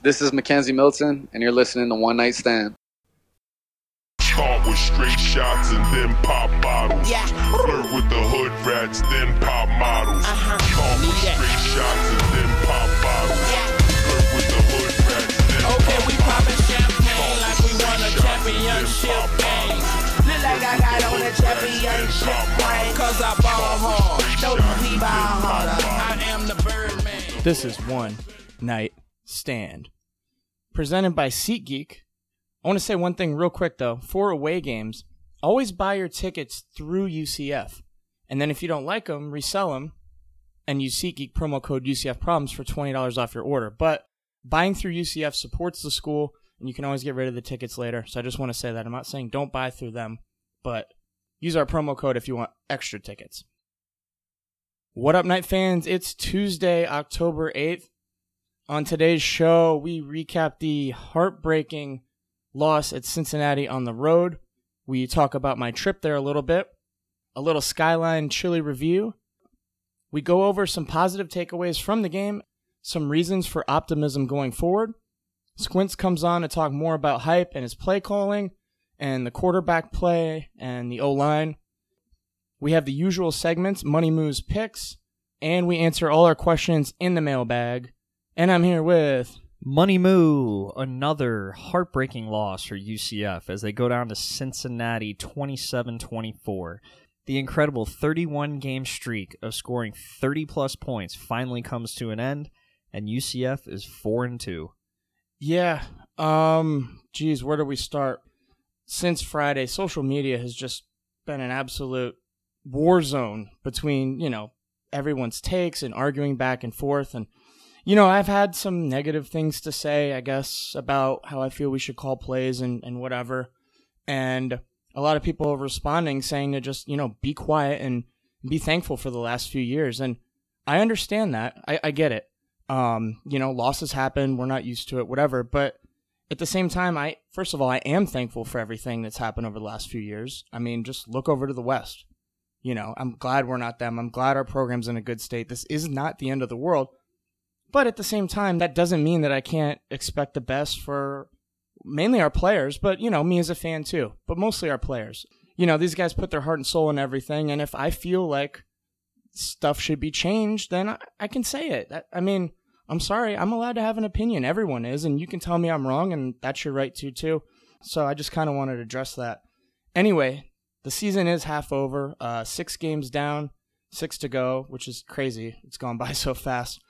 This is McKenzie Milton, and you're listening to One Night Stand. Start with straight shots and then pop bottles. Yeah. Flirt with the hood rats, then pop models. Uh-huh. Start with Need that. straight shots and then pop bottles. Yeah. Flirt with the hood rats, then Okay, pop we poppin' champagne like we won a championship game. Look like I got on a championship ring. Cause I ball hard. No, we ball harder. I am the Birdman. This is One Night Stand. Presented by SeatGeek. I want to say one thing real quick though. For away games, always buy your tickets through UCF. And then if you don't like them, resell them and use SeatGeek promo code UCF Problems for $20 off your order. But buying through UCF supports the school and you can always get rid of the tickets later. So I just want to say that. I'm not saying don't buy through them, but use our promo code if you want extra tickets. What up, Night fans? It's Tuesday, October 8th. On today's show, we recap the heartbreaking loss at Cincinnati on the road. We talk about my trip there a little bit, a little Skyline Chili review. We go over some positive takeaways from the game, some reasons for optimism going forward. Squints comes on to talk more about hype and his play calling, and the quarterback play and the O line. We have the usual segments Money Moves picks, and we answer all our questions in the mailbag. And I'm here with. Money Moo, another heartbreaking loss for UCF as they go down to Cincinnati 27 24. The incredible 31 game streak of scoring 30 plus points finally comes to an end, and UCF is 4 and 2. Yeah, um, geez, where do we start? Since Friday, social media has just been an absolute war zone between, you know, everyone's takes and arguing back and forth. And, you know, I've had some negative things to say, I guess, about how I feel we should call plays and, and whatever. And a lot of people are responding saying to just, you know, be quiet and be thankful for the last few years. And I understand that. I, I get it. Um, you know, losses happen. We're not used to it, whatever. But at the same time, I, first of all, I am thankful for everything that's happened over the last few years. I mean, just look over to the West. You know, I'm glad we're not them. I'm glad our program's in a good state. This is not the end of the world. But at the same time, that doesn't mean that I can't expect the best for mainly our players, but, you know, me as a fan too, but mostly our players. You know, these guys put their heart and soul in everything. And if I feel like stuff should be changed, then I, I can say it. I mean, I'm sorry. I'm allowed to have an opinion. Everyone is. And you can tell me I'm wrong, and that's your right to, too. So I just kind of wanted to address that. Anyway, the season is half over. Uh, six games down, six to go, which is crazy. It's gone by so fast.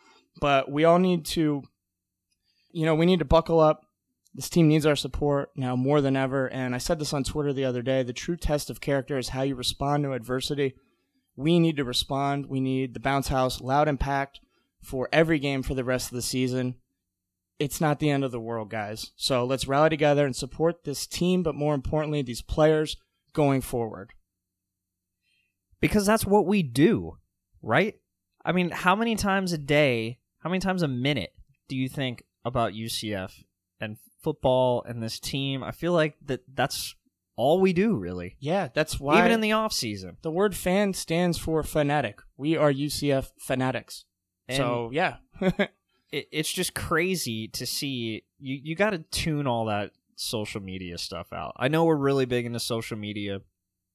But we all need to, you know, we need to buckle up. This team needs our support now more than ever. And I said this on Twitter the other day the true test of character is how you respond to adversity. We need to respond. We need the bounce house, loud impact for every game for the rest of the season. It's not the end of the world, guys. So let's rally together and support this team, but more importantly, these players going forward. Because that's what we do, right? I mean, how many times a day, how many times a minute do you think about UCF and football and this team? I feel like that that's all we do, really. Yeah, that's why. Even in the off season. the word fan stands for fanatic. We are UCF fanatics. so, yeah. it, it's just crazy to see you you got to tune all that social media stuff out i know we're really big into social media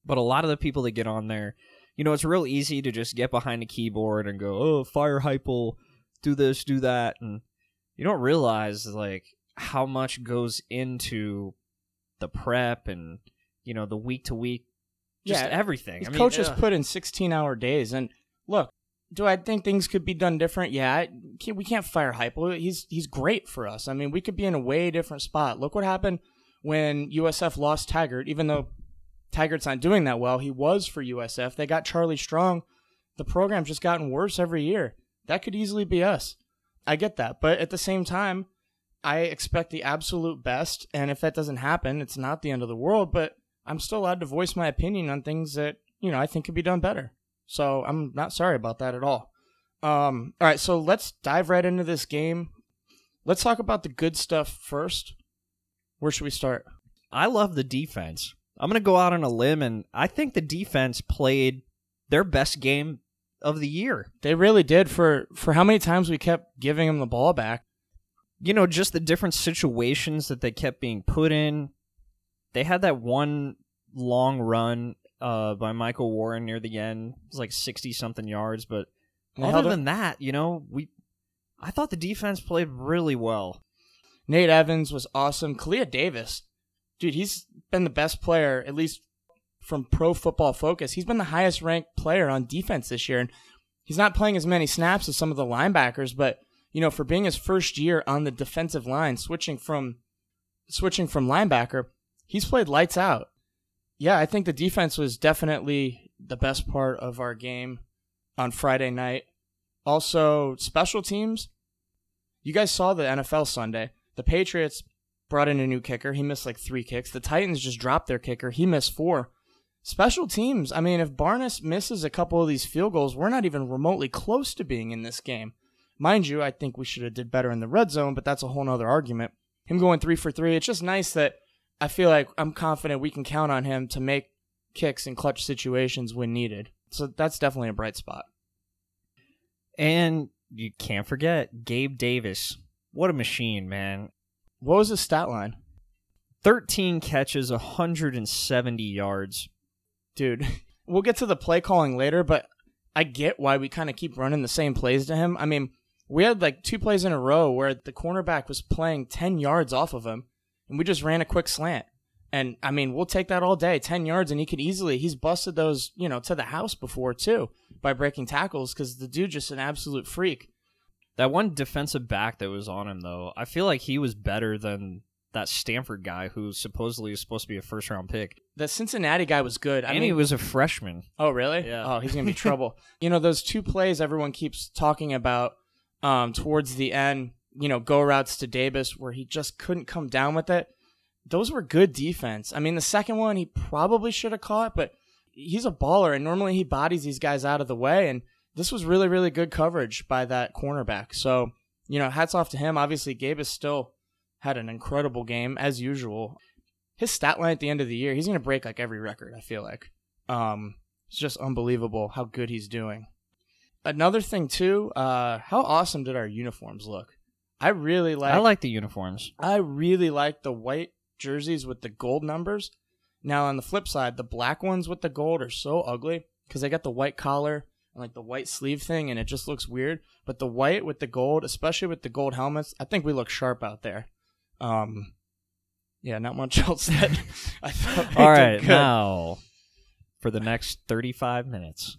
but a lot of the people that get on there you know it's real easy to just get behind a keyboard and go oh fire hype do this do that and you don't realize like how much goes into the prep and you know the week to week just Yeah, everything I mean, coaches put in 16 hour days. And look, do I think things could be done different? Yeah, can't, we can't fire Heupel. He's he's great for us. I mean, we could be in a way different spot. Look what happened when USF lost Taggart. Even though Taggart's not doing that well, he was for USF. They got Charlie Strong. The program's just gotten worse every year. That could easily be us. I get that, but at the same time, I expect the absolute best. And if that doesn't happen, it's not the end of the world. But I'm still allowed to voice my opinion on things that you know I think could be done better. So I'm not sorry about that at all. Um, all right, so let's dive right into this game. Let's talk about the good stuff first. Where should we start? I love the defense. I'm going to go out on a limb, and I think the defense played their best game of the year. They really did for for how many times we kept giving them the ball back. you know, just the different situations that they kept being put in. They had that one long run uh, by Michael Warren near the end. It was like sixty something yards, but They other than that, you know, we I thought the defense played really well. Nate Evans was awesome. Kalia Davis, dude, he's been the best player, at least from Pro Football Focus. He's been the highest ranked player on defense this year, and he's not playing as many snaps as some of the linebackers. But you know, for being his first year on the defensive line, switching from switching from linebacker, he's played lights out. Yeah, I think the defense was definitely the best part of our game on Friday night. Also, special teams. You guys saw the NFL Sunday. The Patriots brought in a new kicker. He missed like three kicks. The Titans just dropped their kicker. He missed four. Special teams. I mean, if Barnes misses a couple of these field goals, we're not even remotely close to being in this game. Mind you, I think we should have did better in the red zone, but that's a whole nother argument. Him going three for three. It's just nice that I feel like I'm confident we can count on him to make kicks in clutch situations when needed. So that's definitely a bright spot. And you can't forget Gabe Davis. What a machine, man. What was his stat line? 13 catches, 170 yards. Dude. We'll get to the play calling later, but I get why we kind of keep running the same plays to him. I mean, we had like two plays in a row where the cornerback was playing 10 yards off of him, and we just ran a quick slant. And I mean, we'll take that all day 10 yards, and he could easily, he's busted those, you know, to the house before too by breaking tackles because the dude just an absolute freak. That one defensive back that was on him, though, I feel like he was better than that Stanford guy who supposedly is supposed to be a first round pick. The Cincinnati guy was good. I and mean, he was a freshman. Oh, really? Yeah. Oh, he's gonna be trouble. you know, those two plays everyone keeps talking about um, towards the end. You know, go routes to Davis where he just couldn't come down with it. Those were good defense. I mean, the second one he probably should have caught, but he's a baller, and normally he bodies these guys out of the way. And this was really, really good coverage by that cornerback. So, you know, hats off to him. Obviously, Gabe is still had an incredible game as usual. His stat line at the end of the year, he's going to break like every record. I feel like. Um, it's just unbelievable how good he's doing. Another thing too, uh, how awesome did our uniforms look? I really like. I like the uniforms. I really like the white jerseys with the gold numbers. Now on the flip side, the black ones with the gold are so ugly because they got the white collar and like the white sleeve thing, and it just looks weird. But the white with the gold, especially with the gold helmets, I think we look sharp out there. Um, yeah, not much else that I thought. All good. now for the next 35 minutes,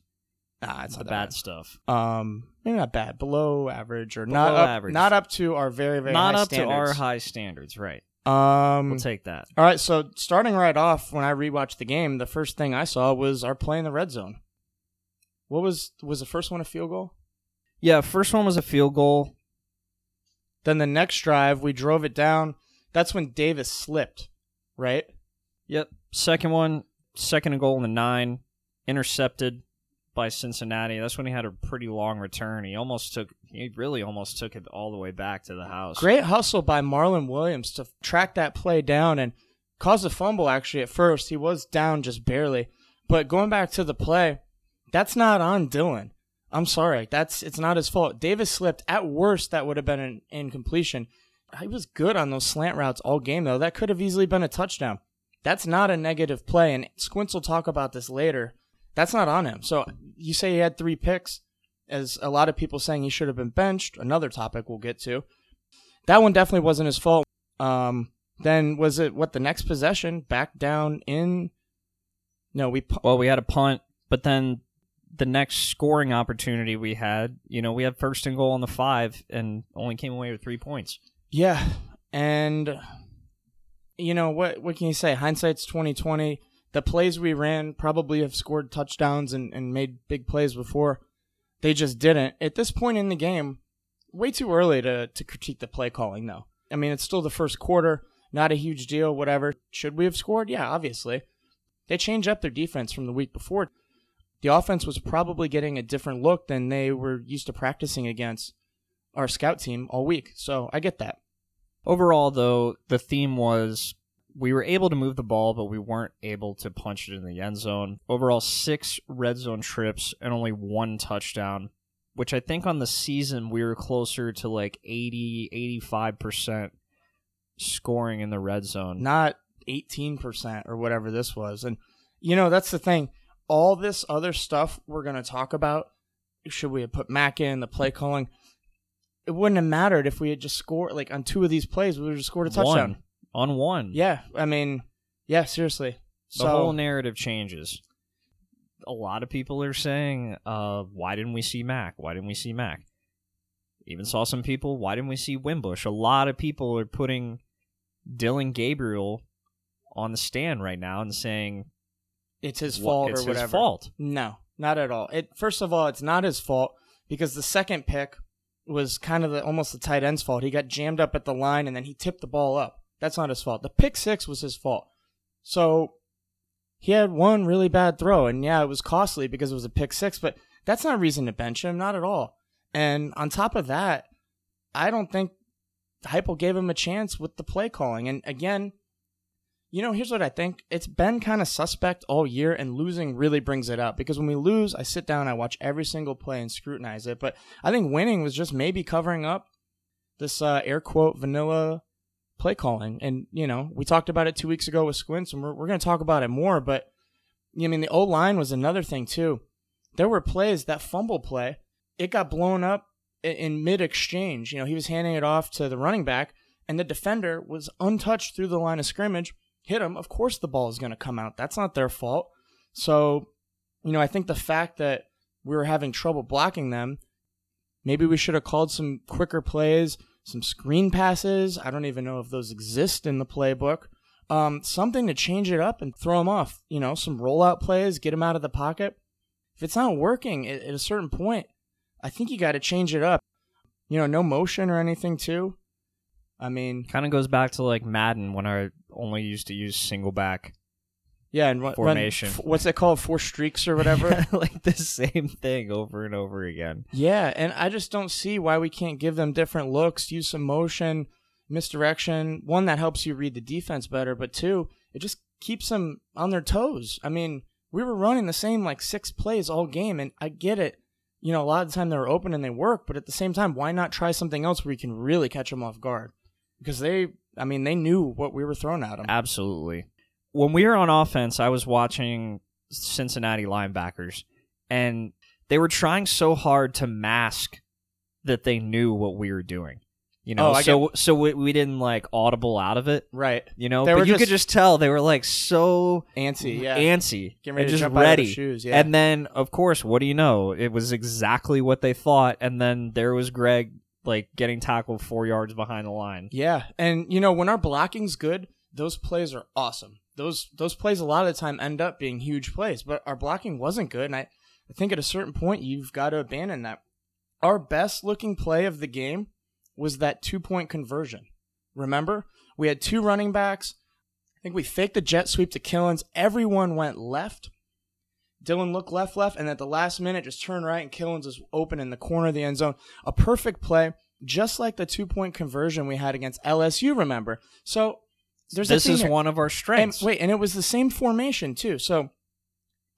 Nah, it's the bad bad. stuff. Um, maybe not bad, below average or Below not up, average. not up to our very very Not high up to our high standards, right? Um, We'll take that. all right, so starting right off, when I rewatched the game, the first thing I saw was our play in the red zone. What was was the first one a field goal? Yeah, first one was a field goal. Then the next drive, we drove it down. That's when Davis slipped, right? Yep. Second one, second and goal in the nine, intercepted by Cincinnati. That's when he had a pretty long return. He almost took, he really almost took it all the way back to the house. Great hustle by Marlon Williams to track that play down and cause a fumble. Actually, at first he was down just barely, but going back to the play, that's not on Dillon. I'm sorry, that's it's not his fault. Davis slipped. At worst, that would have been an incompletion. He was good on those slant routes all game though. That could have easily been a touchdown. That's not a negative play, and Squints will talk about this later. That's not on him. So you say he had three picks, as a lot of people saying he should have been benched. Another topic we'll get to. That one definitely wasn't his fault. Um, then was it what the next possession back down in? No, we Well, we had a punt, but then the next scoring opportunity we had, you know, we had first and goal on the five and only came away with three points. yeah, and you know what? What can you say? Hindsight's twenty twenty. The plays we ran probably have scored touchdowns and, and made big plays before. They just didn't. At this point in the game, way too early to, to critique the play calling, though. I mean, it's still the first quarter, not a huge deal, whatever. Should we have scored? Yeah, obviously. They changed up their defense from the week before. The offense was probably getting a different look than they were used to practicing against our scout team all week. So I get that. Overall, though, the theme was we were able to move the ball, but we weren't able to punch it in the end zone. Overall, six red zone trips and only one touchdown. which I think on the season we were closer to like 80, 85% scoring in the red zone. not 18% or whatever this was. And, you know, that's the thing. All this other stuff we're going to talk about, should we have put Mack in, the play calling, it wouldn't have mattered if we had just scored, like on two of these plays, we would have just scored a touchdown. One, on one. Yeah. I mean, yeah, seriously. the So, whole narrative changes. A lot of people are saying, uh, why didn't we see Mack? Why didn't we see Mack? Even saw some people, why didn't we see Wimbush? A lot of people are putting Dillon Gabriel on the stand right now and saying it's his wha- fault it's or whatever. his fault. No, not at all. It first of all, it's not his fault because the second pick was kind of the almost the tight end's fault. He got jammed up at the line and then he tipped the ball up. That's not his fault. The pick six was his fault. So he had one really bad throw, and yeah, it was costly because it was a pick six, but that's not a reason to bench him, not at all. And on top of that, I don't think Heupel gave him a chance with the play calling. And again, you know, here's what I think. It's been kind of suspect all year, and losing really brings it up. Because when we lose, I sit down, I watch every single play and scrutinize it. But I think winning was just maybe covering up this uh, air quote vanilla play calling. And, you know, we talked about it two weeks ago with Squints, and we're, we're going to talk about it more. But, I mean, the O line was another thing, too. There were plays, that fumble play, it got blown up in, in mid exchange. You know, he was handing it off to the running back, and the defender was untouched through the line of scrimmage hit them, of course the ball is going to come out. That's not their fault. So, you know, I think the fact that we were having trouble blocking them, maybe we should have called some quicker plays, some screen passes. I don't even know if those exist in the playbook. Um, something to change it up and throw them off. You know, some rollout plays, get them out of the pocket. If it's not working at, at a certain point, I think you got to change it up. You know, no motion or anything too. I mean, Kind of goes back to like Madden when I only used to use single back. Yeah, and run, Formation. Run, what's it called? Four streaks or whatever. like the same thing over and over again. yeah, and I just don't see why we can't give them different looks, use some motion, misdirection. One that helps you read the defense better, but two, it just keeps them on their toes. I mean, we were running the same like six plays all game, and I get it. You know, a lot of the time they were open and they work, but at the same time, why not try something else where you can really catch them off guard? Because they, I mean, they knew what we were throwing at them. Absolutely. When we were on offense, I was watching Cincinnati linebackers, and they were trying so hard to mask that they knew what we were doing. You know, Oh, so so we, we didn't like audible out of it. Right. You know, They but you just- could just tell they were like so Antsy, yeah. antsy, Getting ready and to just jump out of their ready. shoes, yeah. And then, of course, what do you know? It was exactly what they thought. And then there was Greg like getting tackled four yards behind the line. Yeah, and you know when our blocking's good, those plays are awesome. Those those plays a lot of the time end up being huge plays, but our blocking wasn't good, and I, I think at a certain point you've got to abandon that. Our best looking play of the game was that two point conversion. Remember, we had two running backs. I think we faked the jet sweep to Killins. Everyone went left. Dillon looked left, left, and at the last minute just turned right, and Killins was open in the corner of the end zone. A perfect play, just like the two point conversion we had against LSU. Remember, so there's this is here. one of our strengths. And strengths. wait, and it was the same formation too. So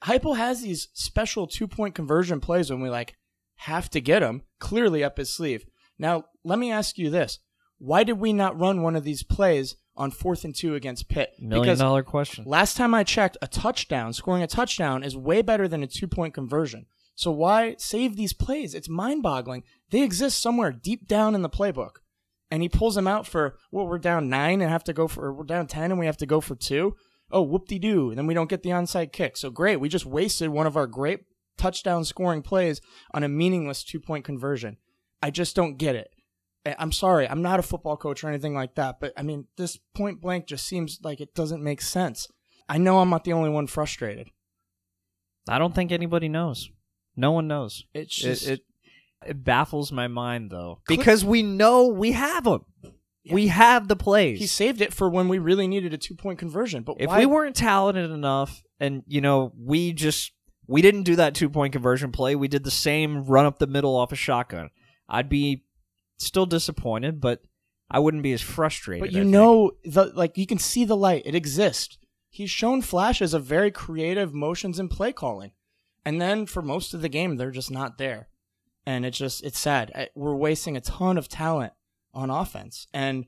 Heupel has these special two point conversion plays when we like have to get them clearly up his sleeve. Now let me ask you this: Why did we not run one of these plays on fourth and two against Pitt? Million because dollar question. last time I checked, a touchdown, scoring a touchdown, is way better than a two point conversion. So why save these plays? It's mind boggling. They exist somewhere deep down in the playbook. And he pulls them out for, well, we're down nine and have to go for, we're down 10 and we have to go for two. Oh, whoop de doo. And Then we don't get the onside kick. So great. We just wasted one of our great touchdown scoring plays on a meaningless two point conversion. I just don't get it. I'm sorry. I'm not a football coach or anything like that. But I mean, this point blank just seems like it doesn't make sense. I know I'm not the only one frustrated. I don't think anybody knows. No one knows. It's It, just, it it baffles my mind though because we know we have them. We have the plays. he saved it for when we really needed a two point conversion. But if why? we weren't talented enough, and you know, we just we didn't do that two point conversion play. We did the same run up the middle off a shotgun. I'd be still disappointed, but I wouldn't be as frustrated. But I you think. know, the like you can see the light. It exists. He's shown flashes of very creative motions and play calling, and then for most of the game, they're just not there. and it's just it's sad. I- We're wasting a ton of talent on offense, and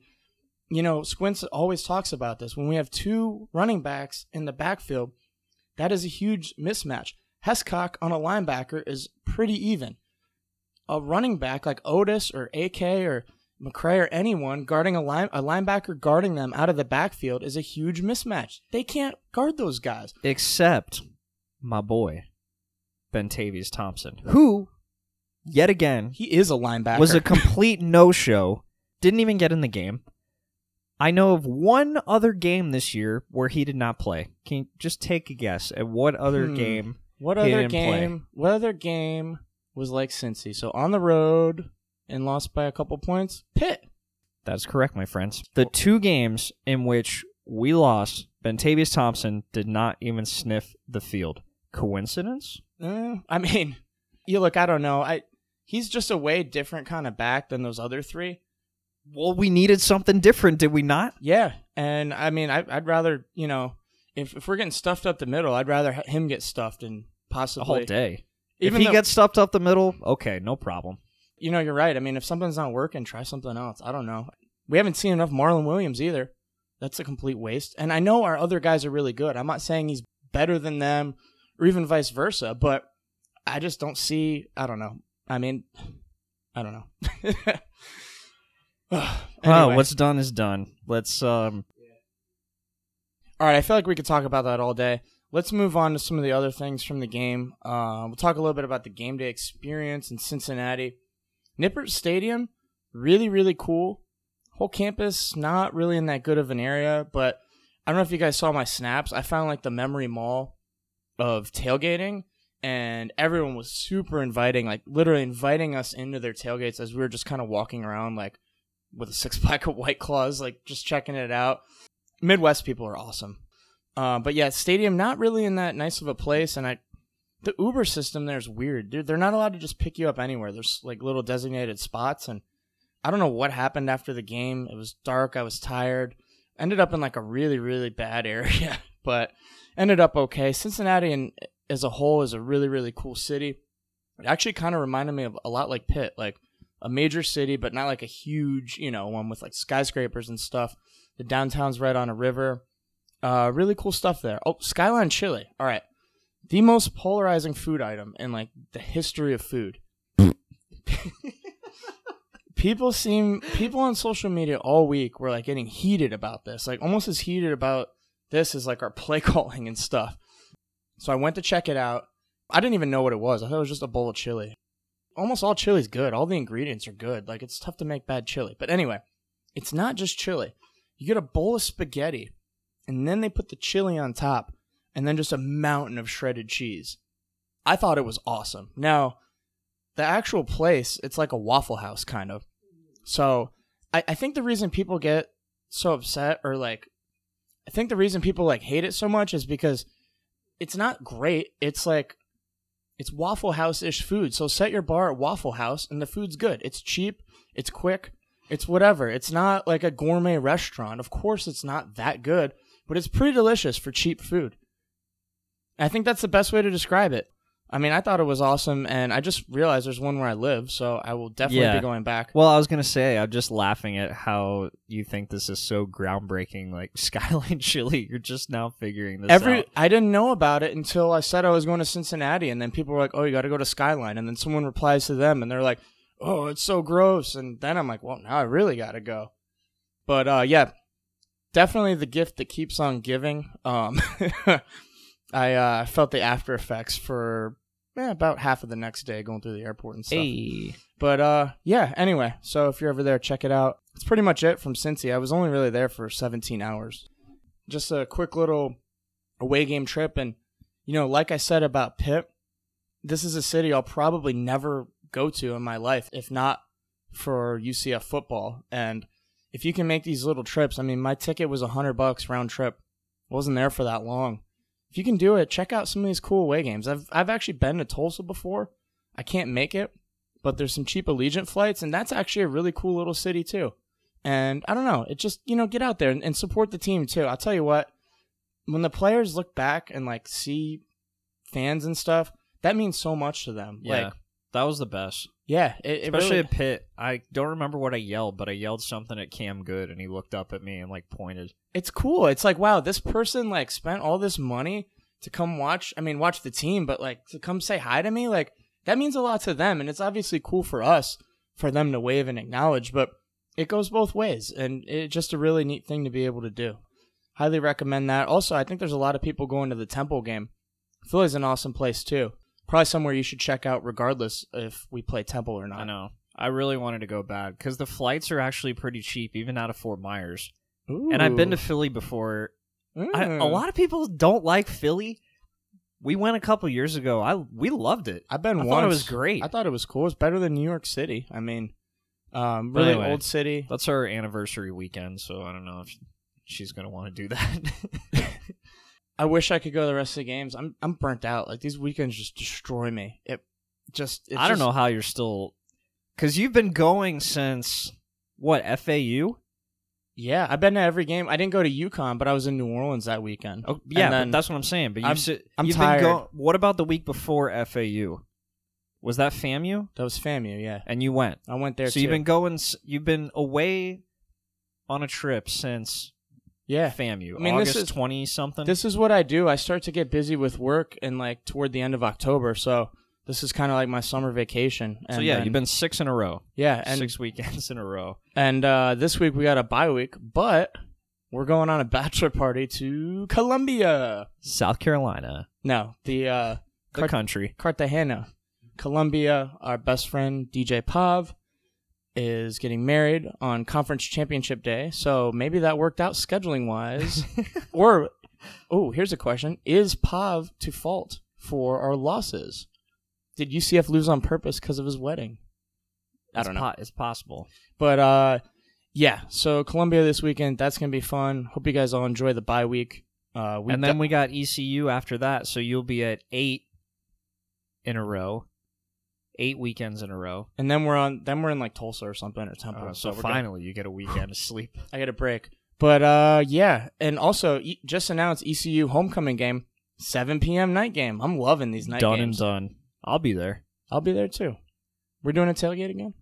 you know Squints always talks about this. When we have two running backs in the backfield, that is a huge mismatch. Hescock on a linebacker is pretty even. A running back like Otis or AK or McCrae or anyone guarding a line a linebacker guarding them out of the backfield is a huge mismatch. They can't guard those guys. Except my boy, Bentavious Thompson, who, yet again, He is a linebacker. was a complete no show. Didn't even get in the game. I know of one other game this year where he did not play. Can you just take a guess at what other Hmm. game? What He other didn't play. game? What other game was like Cincy? So on the road and lost by a couple points. Pitt. That's correct, my friends. The two games in which we lost, Bentavious Thompson did not even sniff the field. Coincidence? Eh, I mean, you look. I don't know. I he's just a way different kind of back than those other three. Well, we needed something different, did we not? Yeah, and I mean, I, I'd rather you know, if if we're getting stuffed up the middle, I'd rather ha- him get stuffed and possibly whole day. Even if he though- gets stuffed up the middle, okay, no problem. You know, you're right. I mean, if something's not working, try something else. I don't know. We haven't seen enough Marlon Williams either. That's a complete waste. And I know our other guys are really good. I'm not saying he's better than them or even vice versa, but I just don't see. I don't know. I mean, I don't know. Well, what's done is done. Let's um All right, I feel like we could talk about that all day. Let's move on to some of the other things from the game. Uh, we'll talk a little bit about the game day experience in Cincinnati. Nippert Stadium, really, really cool. Whole campus, not really in that good of an area, but I don't know if you guys saw my snaps. I found like the memory mall of tailgating, and everyone was super inviting, like literally inviting us into their tailgates as we were just kind of walking around, like with a six pack of White Claws, like just checking it out. Midwest people are awesome. Uh, but yeah, stadium not really in that nice of a place, and I the Uber system there is weird, dude. They're not allowed to just pick you up anywhere. There's like little designated spots, and I don't know what happened after the game. It was dark. I was tired. Ended up in like a really really bad area, but ended up okay. Cincinnati and as a whole is a really really cool city. It actually kind of reminded me of a lot like Pitt, like a major city, but not like a huge, you know, one with like skyscrapers and stuff. The downtown's right on a river. Uh, really cool stuff there. Oh, Skyline Chili. All right, the most polarizing food item in like the history of food. people seem people on social media all week were like getting heated about this, like almost as heated about this as like our play calling and stuff. So I went to check it out. I didn't even know what it was. I thought it was just a bowl of chili. Almost all chili's good. All the ingredients are good. Like it's tough to make bad chili. But anyway, it's not just chili. You get a bowl of spaghetti, and then they put the chili on top, and then just a mountain of shredded cheese. I thought it was awesome. Now, the actual place, it's like a Waffle House kind of. So I, I think the reason people get so upset or like I think the reason people like hate it so much is because it's not great. It's like it's Waffle House ish food. So set your bar at Waffle House and the food's good. It's cheap, it's quick, it's whatever. It's not like a gourmet restaurant. Of course it's not that good, but it's pretty delicious for cheap food. I think that's the best way to describe it. I mean, I thought it was awesome, and I just realized there's one where I live, so I will definitely Yeah. be going back. Well, I was gonna say, I'm just laughing at how you think this is so groundbreaking, like Skyline Chili. You're just now figuring this Every out. I didn't know about it until I said I was going to Cincinnati, and then people were like, "Oh, you got to go to Skyline," and then someone replies to them, and they're like, "Oh, it's so gross," and then I'm like, "Well, now I really got to go." But uh, yeah, definitely the gift that keeps on giving. Um, I uh, felt the after effects for eh, about half of the next day going through the airport and stuff. Hey, But uh, yeah. Anyway, so if you're ever there, check it out. It's pretty much it from Cincy. I was only really there for 17 hours. Just a quick little away game trip, and you know, like I said about Pitt, this is a city I'll probably never go to in my life, if not for UCF football. And if you can make these little trips, I mean, my ticket was a hundred bucks round trip. wasn't there for that long. If you can do it, check out some of these cool away games. I've I've actually been to Tulsa before. I can't make it, but there's some cheap Allegiant flights, and that's actually a really cool little city too. And I don't know, it just you know get out there and, and support the team too. I'll tell you what, when the players look back and like see fans and stuff, that means so much to them. Yeah. Like That was the best. Yeah, it, it Especially really, at Pitt. I don't remember what I yelled, but I yelled something at Cam Good and he looked up at me and like pointed. it's cool. It's like wow, this person like spent all this money to come watch. I mean, watch the team, but like to come say hi to me, like that means a lot to them, and it's obviously cool for us for them to wave and acknowledge. But it goes both ways, and it's just a really neat thing to be able to do. Highly recommend that. Also, I think there's a lot of people going to the Temple game. Philly's an awesome place too. Probably somewhere you should check out, regardless if we play Temple or not. I know. I really wanted to go bad because the flights are actually pretty cheap, even out of Fort Myers. Ooh. And I've been to Philly before. I, a Mm. lot of people don't like Philly. We went a couple years ago. I we loved it. I've been I once. thought it was great. I thought it was cool. It's better than New York City. I mean, um, really Anyway. old city. That's our anniversary weekend, so I don't know if she's gonna want to do that. I wish I could go the rest of the games. I'm I'm burnt out. Like these weekends just destroy me. It just it's I don't just- know how you're still because you've been going since what FAU? Yeah, I've been to every game. I didn't go to UConn, but I was in New Orleans that weekend. Oh, yeah, And then but that's what I'm saying. But I'm- you've, si- I'm you've tired. been going. What about the week before FAU? Was that FAMU? that was FAMU. Yeah, And you went. I went there. so too. you've been going. You've been away on a trip since yeah. FAMU. I mean, this August is- twenty something. This is what I do. I start to get busy with work and like toward the end of October. So this is kind of like my summer vacation. And so yeah, then- you've been six in a row. yeah, and six weekends in a row. And uh, this week we got a bye week, but we're going on a bachelor party to Colombia. South Carolina, No, the uh, the Cart- country. Cartagena, Colombia. Our best friend DJ Pav is getting married on conference championship day, so maybe that worked out scheduling wise. or, oh, here's a question: Is Pav to fault for our losses? Did UCF lose on purpose because of his wedding? I It's don't know. po- it's possible. But uh yeah, so Colombia this weekend, that's gonna be fun. Hope you guys all enjoy the bye week. Uh we and then we got ECU after that, so you'll be at eight in a row, eight weekends in a row. and then we're on then we're in like Tulsa or something or Temple. Uh, so good. finally, you get a weekend of sleep. I get a break. But uh yeah, and also e- just announced ECU homecoming game, 7 p.m. night game. I'm loving these night done games. Done and done. I'll be there. I'll be there too. We're doing a tailgate again.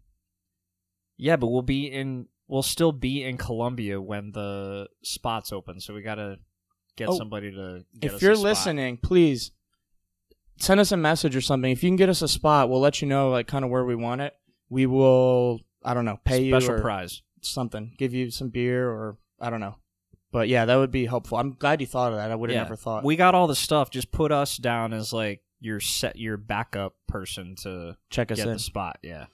Yeah, but we'll be in. We'll still be in Colombia when the spots open. So we gotta get Oh, somebody to. Get us if you're listening, please send us a message or something. If you can get us a spot, we'll let you know like kind of where we want it. We will I don't know, pay special you special prize. something, give you some beer or I don't know. But yeah, that would be helpful. I'm glad you thought of that. I would have Yeah. never thought. We got all the stuff. Just put us down as like your set, your backup person to Check us get in. the spot. Yeah.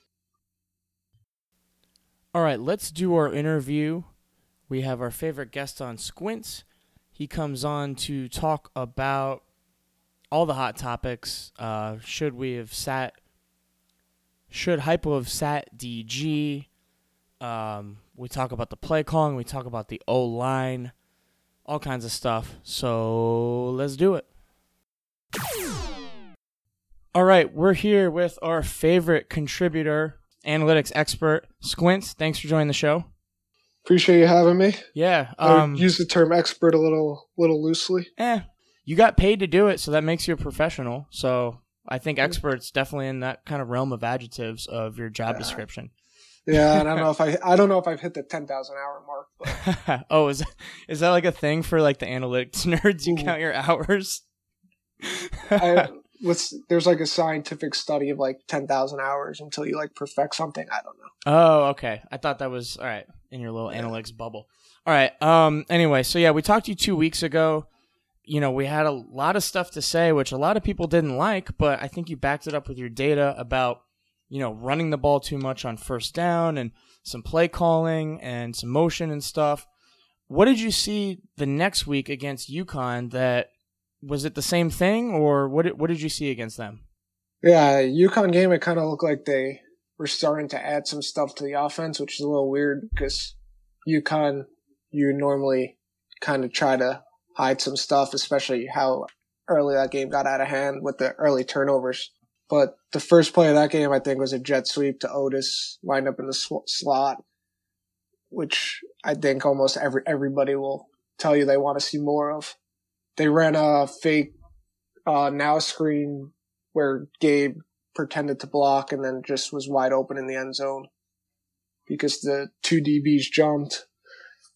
All right, let's do our interview. We have our favorite guest on Squints. He comes on to talk about all the hot topics. Uh, should we have sat? Should Heupel have sat DG? Um, we talk about the play calling. We talk about the O line, all kinds of stuff. So let's do it. All right, we're here with our favorite contributor, analytics expert, Squints. Thanks for joining the show. Appreciate you having me. Yeah. I Um, use the term expert a little little loosely. eh, you got paid to do it, so that makes you a professional. So I think expert's definitely in that kind of realm of adjectives of your job description. Yeah, and I don't know if I I don't know if I've hit the ten thousand hour mark, but oh, is is that like a thing for like the analytics nerds? You Ooh. count your hours. I, let's, there's like a scientific study of like ten thousand hours until you like perfect something. I don't know. Oh, okay. I thought that was all right in your little analytics bubble. All right. Um. Anyway, so yeah, we talked to you two weeks ago. You know, we had a lot of stuff to say, which a lot of people didn't like, but I think you backed it up with your data about you know running the ball too much on first down and some play calling and some motion and stuff. What did you see the next week against UConn? That was it the same thing, or what? Did, what did you see against them? Yeah, UConn game. It kind of looked like they were starting to add some stuff to the offense, which is a little weird because UConn you normally kind of try to hide some stuff, especially how early that game got out of hand with the early turnovers. But the first play of that game, I think, was a jet sweep to Otis, lined up in the sw- slot, which I think almost every everybody will tell you they want to see more of. They ran a fake uh, now screen where Gabe pretended to block and then just was wide open in the end zone because the two DBs jumped.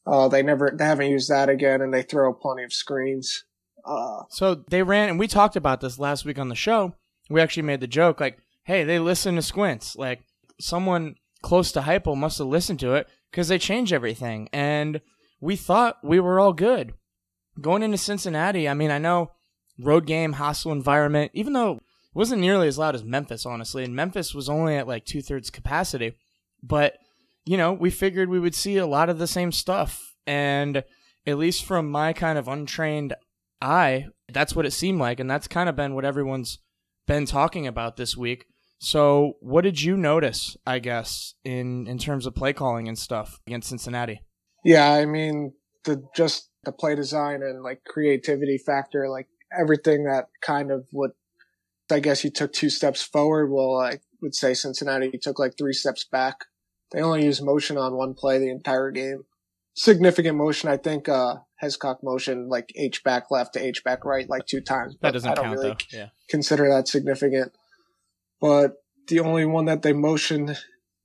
Uh, they never, they haven't used that again and they throw plenty of screens. Uh, So they ran, and we talked about this last week on the show. We actually made the joke like, hey, they listen to Squints. Like, someone close to Heupel must have listened to it because they changed everything. And we thought we were all good. Going into Cincinnati, I mean, I know road game, hostile environment, even though it wasn't nearly as loud as Memphis, honestly. And Memphis was only at like two thirds capacity. But, you know, we figured we would see a lot of the same stuff. And at least from my kind of untrained eye, that's what it seemed like. And that's kind of been what everyone's been talking about this week. So, what did you notice, I guess, in, in terms of play calling and stuff against Cincinnati? yeah, I mean, the, just the play design and like creativity factor, like everything that kind of would, I guess you took two steps forward. Well, I would say Cincinnati took like three steps back. They only used motion on one play the entire game. Significant motion. I think, uh, Hescock motion like H back left to H back right like two times. That doesn't I don't count, really though. Yeah. consider that significant. But the only one that they motioned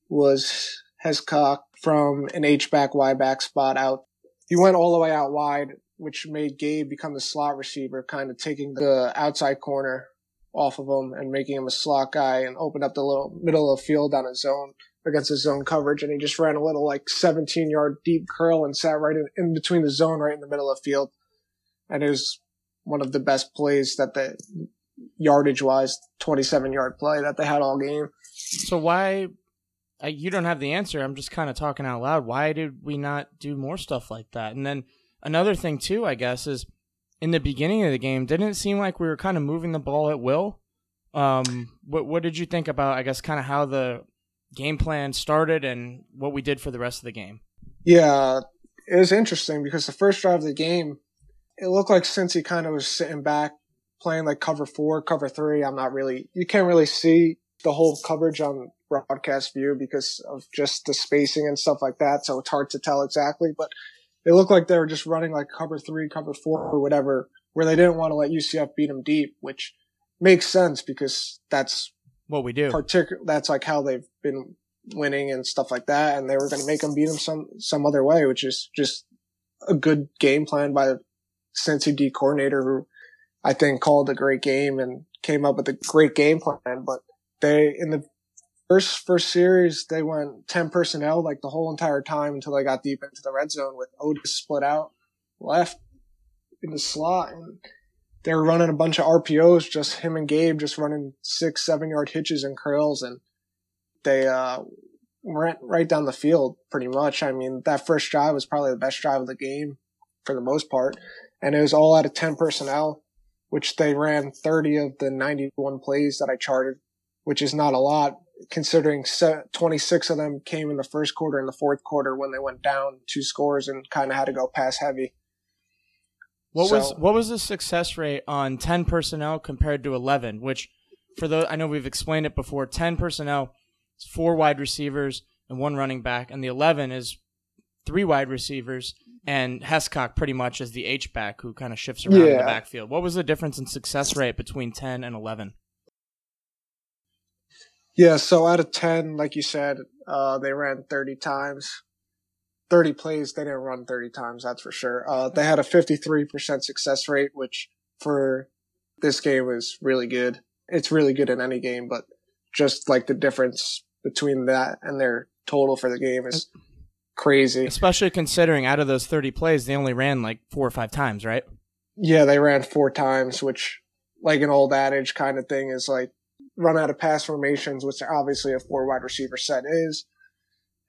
was Hescock from an H back Y back spot out. He went all the way out wide, which made Gabe become the slot receiver, kind of taking the outside corner off of him and making him a slot guy and opened up the little middle of the field on his zone against his zone coverage. And he just ran a little like 17 yard deep curl and sat right in, in between the zone, right in the middle of the field. And it was one of the best plays that the yardage wise, 27 yard play that they had all game. So, why? I, you don't have the answer. I'm just kind of talking out loud. Why did we not do more stuff like that? And then another thing, too, I guess, is in the beginning of the game, didn't it seem like we were kind of moving the ball at will? Um, what, what did you think about, I guess, kind of how the game plan started and what we did for the rest of the game? Yeah, it was interesting because the first drive of the game, it looked like Cincy kind of was sitting back, playing like cover four, cover three. I'm not really, you can't really see the whole coverage on broadcast view because of just the spacing and stuff like that. So it's hard to tell exactly, but it looked like they were just running like cover three, cover four, or whatever, where they didn't want to let UCF beat them deep, which makes sense because that's What we do. particular that's like how they've been winning and stuff like that and they were going to make them beat them some some other way which is just a good game plan by the Cincy D coordinator who I think called a great game and came up with a great game plan but they in the first first series they went 10 personnel like the whole entire time until they got deep into the red zone with Otis split out left in the slot and they were running a bunch of RPOs, just him and Gabe just running six, seven yard hitches and curls and they, uh, went right down the field pretty much. I mean, that first drive was probably the best drive of the game for the most part. And it was all out of 10 personnel, which they ran 30 of the 91 plays that I charted, which is not a lot considering 26 of them came in the first quarter and the fourth quarter when they went down two scores and kind of had to go pass heavy. What was what was the success rate on ten personnel compared to eleven? Which, for the I know we've explained it before. Ten personnel is four wide receivers and one running back, and the eleven is three wide receivers and Hescock pretty much as the H back who kind of shifts around in the backfield. What was the difference in success rate between ten and eleven? Yeah, so out of 10, like you said, uh, they ran 30 times. 30 plays, they didn't run 30 times, that's for sure. Uh, they had a 53% success rate, which for this game is really good. It's really good in any game, but just like the difference between that and their total for the game is crazy. Especially considering out of those thirty plays, they only ran like four or five times, right? Yeah, they ran four times, which like an old adage kind of thing is like run out of pass formations, which obviously a four wide receiver set is,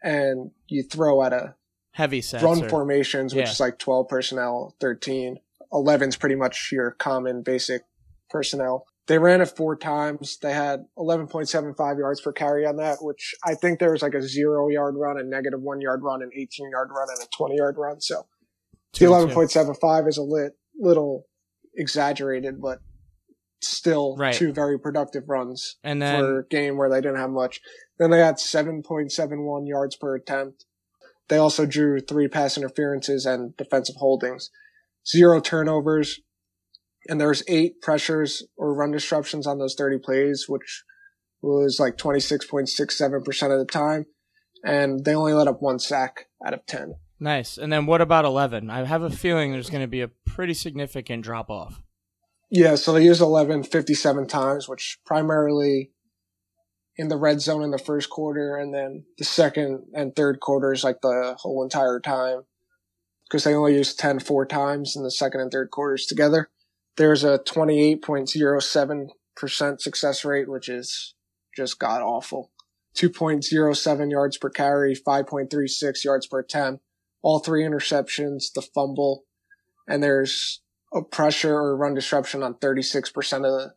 and you throw at a Heavy sets. run or- formations, which yeah. is like 12 personnel, 13. 11's pretty much your common basic personnel. They ran it four times. They had 11.75 yards per carry on that, which I think there was like a zero yard run, a negative one yard run, an 18 yard run, and a 20 yard run. So the Two and 11.75 is a lit, little exaggerated, but still Right. two very productive runs and then for a game where they didn't have much. Then they had 7.71 yards per attempt. They also drew three pass interferences and defensive holdings, zero turnovers, and there was eight pressures or run disruptions on those 30 plays, which was like 26.67% of the time, and they only let up one sack out of 10. Nice. And then what about 11? I have a feeling there's going to be a pretty significant drop off. Yeah, so they used 11 57 times, which primarily in the red zone in the first quarter, and then the second and third quarters, like the whole entire time, because they only used 10 four times in the second and third quarters together. There's a 28.07% success rate, which is just god awful. 2.07 yards per carry, 5.36 yards per attempt, all three interceptions, the fumble, and there's a pressure or run disruption on 36% of the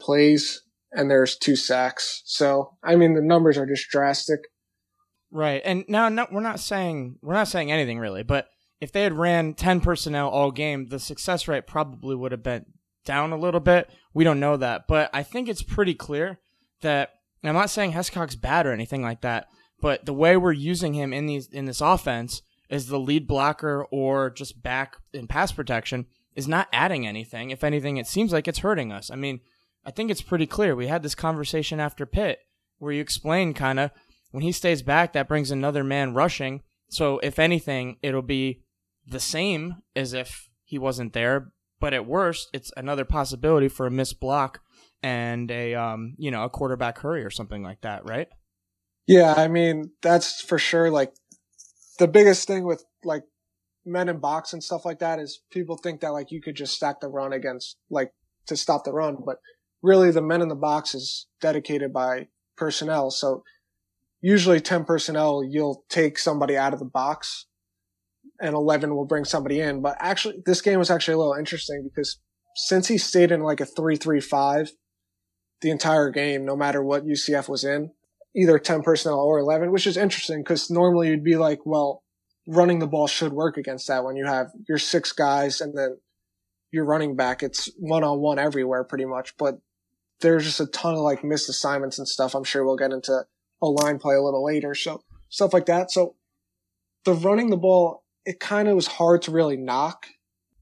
plays, and there's two sacks. So, I mean, the numbers are just drastic. Right. And now no, we're not saying we're not saying anything really, but if they had ran 10 personnel all game, the success rate probably would have been down a little bit. We don't know that, but I think it's pretty clear that I'm not saying Hescock's bad or anything like that, but the way we're using him in these in this offense is the lead blocker or just back in pass protection is not adding anything. If anything, it seems like it's hurting us. I mean, I think it's pretty clear. We had this conversation after Pitt where you explained kind of when he stays back, that brings another man rushing. So if anything, it'll be the same as if he wasn't there. But at worst, it's another possibility for a missed block and a um, you know, a quarterback hurry or something like that, right? Yeah, I mean, that's for sure. Like the biggest thing with like men in box and stuff like that is people think that like you could just stack the run against like to stop the run, but really the men in the box is dedicated by personnel. So usually 10 personnel, you'll take somebody out of the box and 11 will bring somebody in. But actually, this game was actually a little interesting because Cincy stayed in like a 3-3-5 the entire game, no matter what UCF was in, either 10 personnel or 11, which is interesting because normally you'd be like, well, running the ball should work against that when you have your six guys and then your running back. It's one on one everywhere pretty much, but there's just a ton of like missed assignments and stuff. I'm sure we'll get into a line play a little later. So stuff like that. So the running the ball, it kind of was hard to really knock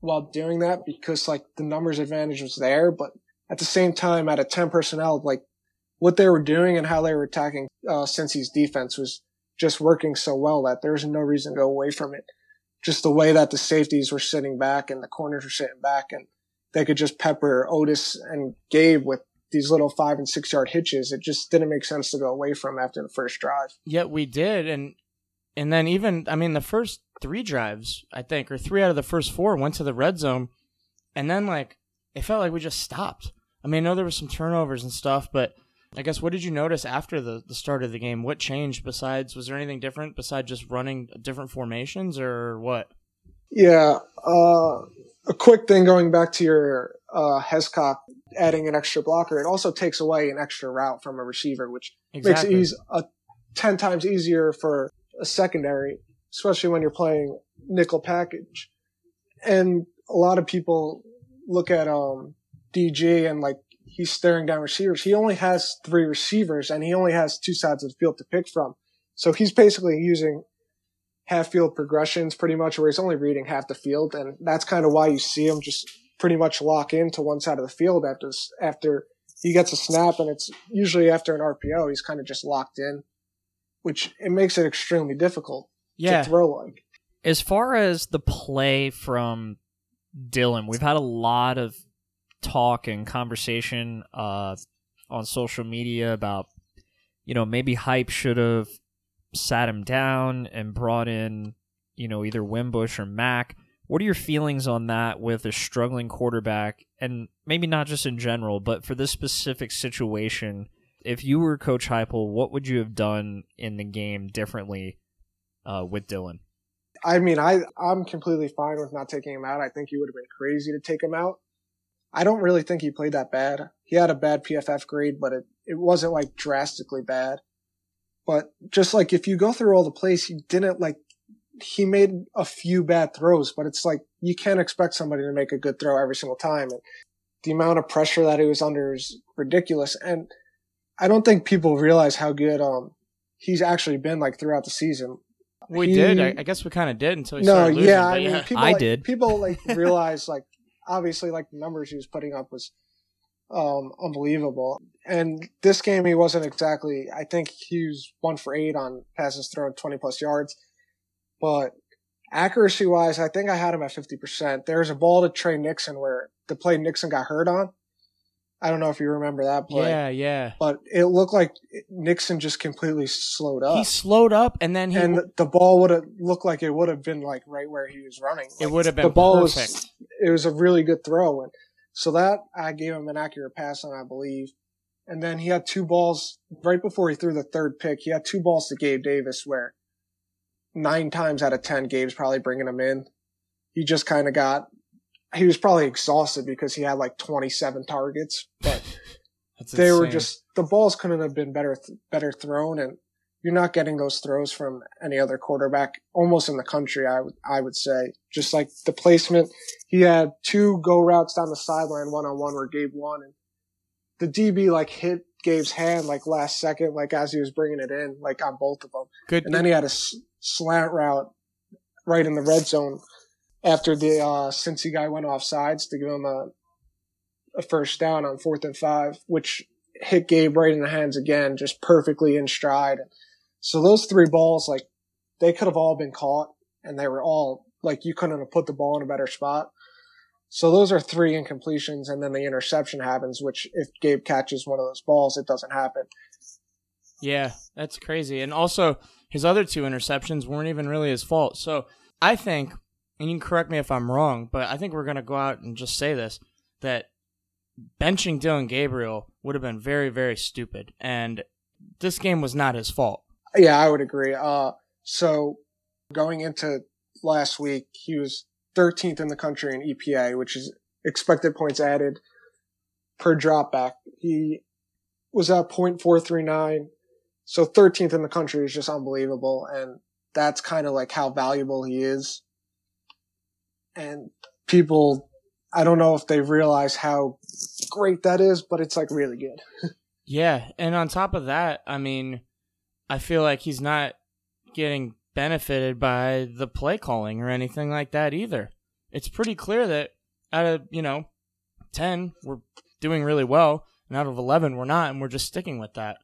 while doing that because like the numbers advantage was there, but at the same time, at a 10 personnel, like what they were doing and how they were attacking uh, Cincy's defense was just working so well that there was no reason to go away from it. Just the way that the safeties were sitting back and the corners were sitting back and they could just pepper Otis and Gabe with these little five and six yard hitches. It just didn't make sense to go away from after the first drive. Yet we did, and and then even I mean the first three drives I think or three out of the first four went to the red zone, and then like it felt like we just stopped. I mean, I know there was some turnovers and stuff, but I guess what did you notice after the, the start of the game? What changed besides was there anything different besides just running different formations or what? Yeah, uh, a quick thing going back to your uh, Hescock adding an extra blocker, it also takes away an extra route from a receiver, which Exactly. makes it easy, a ten times easier for a secondary, especially when you're playing nickel package. And a lot of people look at um, DG and like he's staring down receivers. He only has three receivers and he only has two sides of the field to pick from. So he's basically using half field progressions pretty much where he's only reading half the field. And that's kind of why you see him just pretty much lock into one side of the field after, after he gets a snap and it's usually after an RPO, he's kind of just locked in, which it makes it extremely difficult Yeah. to throw like. As far as the play from Dillon, we've had a lot of talk and conversation uh, on social media about, you know, maybe Hype should have sat him down and brought in, you know, either Wimbush or Mack. What are your feelings on that with a struggling quarterback, and maybe not just in general, but for this specific situation? If you were Coach Heupel, what would you have done in the game differently uh, with Dillon? I mean, I, I'm completely fine with not taking him out. I think he would have been crazy to take him out. I don't really think he played that bad. He had a bad PFF grade, but it, it wasn't like drastically bad. But just like if you go through all the plays, he didn't like, he made a few bad throws, but it's like you can't expect somebody to make a good throw every single time. And the amount of pressure that he was under is ridiculous. And I don't think people realize how good, um, he's actually been like throughout the season. We He- did. I, I guess we kind of did until he No, started losing. yeah, but I mean, people I like, did. People like realize like obviously like the numbers he was putting up was um, unbelievable. And this game, he wasn't exactly. I think he was one for eight on passes thrown, twenty plus yards. But accuracy wise, I think I had him at fifty percent. There's a ball to Tre Nixon where the play Nixon got hurt on. I don't know if you remember that play. Yeah, yeah. But it looked like Nixon just completely slowed up. He slowed up and then he and the ball would have looked like it would have been like right where he was running. it would have been the ball perfect. was it was a really good throw and so that I gave him an accurate pass on I believe. And then he had two balls right before he threw the third pick. He had two balls to Gabe Davis where nine times out of ten Gabe's probably bringing him in. He just kind of got he was probably exhausted because he had like 27 targets, but they were just the balls couldn't have been better better thrown and you're not getting those throws from any other quarterback almost in the country I would I would say just like the placement he had two go routes down the sideline one on one where Gabe won and the DB like hit Gabe's hand like last second like as he was bringing it in like on both of them good. and then he had a s- slant route right in the red zone after the uh Cincy guy went off sides to give him a a first down on fourth and five, which hit Gabe right in the hands again, just perfectly in stride. So those three balls, like they could have all been caught, and they were all like you couldn't have put the ball in a better spot. So those are three incompletions, and then the interception happens. Which if Gabe catches one of those balls, it doesn't happen. Yeah, that's crazy. And also, his other two interceptions weren't even really his fault. So I think, and you can correct me if I'm wrong, but I think we're going to go out and just say this that benching Dillon Gabriel would have been very, very stupid. And this game was not his fault. Yeah, I would agree. Uh, so going into last week, he was 13th in the country in EPA, which is expected points added per dropback. He was at 0.439. So 13th in the country is just unbelievable. And that's kind of like how valuable he is. And people, I don't know if they realize how great that is, but it's like really good. Yeah, and on top of that, I mean, I feel like he's not getting benefited by the play calling or anything like that either. It's pretty clear that out of, you know, 10, we're doing really well, and out of 11, we're not, and we're just sticking with that.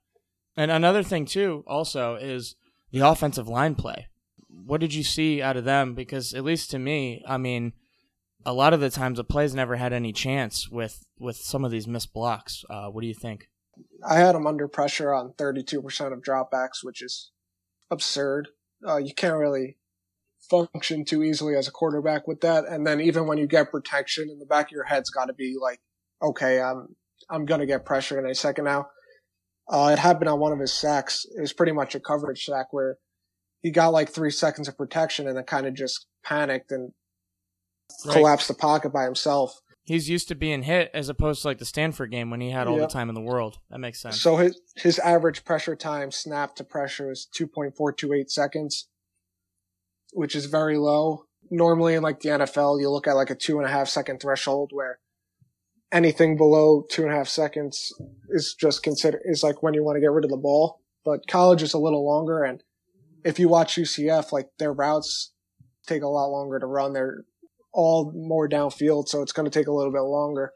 And another thing, too, also, is the offensive line play. What did you see out of them? Because, at least to me, I mean, a lot of the times the plays never had any chance with, with some of these missed blocks. Uh, what do you think? I had him under pressure on 32% of dropbacks, which is absurd. Uh, you can't really function too easily as a quarterback with that. And then even when you get protection in the back of your head's got to be like, okay, I'm, I'm going to get pressure in a second now. Uh, it happened on one of his sacks. It was pretty much a coverage sack where he got like three seconds of protection and then kind of just panicked and Right. collapsed the pocket by himself. He's used to being hit as opposed to like the Stanford game when he had all Yep. the time in the world. That makes sense. So his his average pressure time snap to pressure is two point four two eight seconds, which is very low. Normally in like the NFL, you look at like a two and a half second threshold where anything below two and a half seconds is just considered is like when you want to get rid of the ball. But college is a little longer, and if you watch UCF, like their routes take a lot longer to run. They're all more downfield, so it's going to take a little bit longer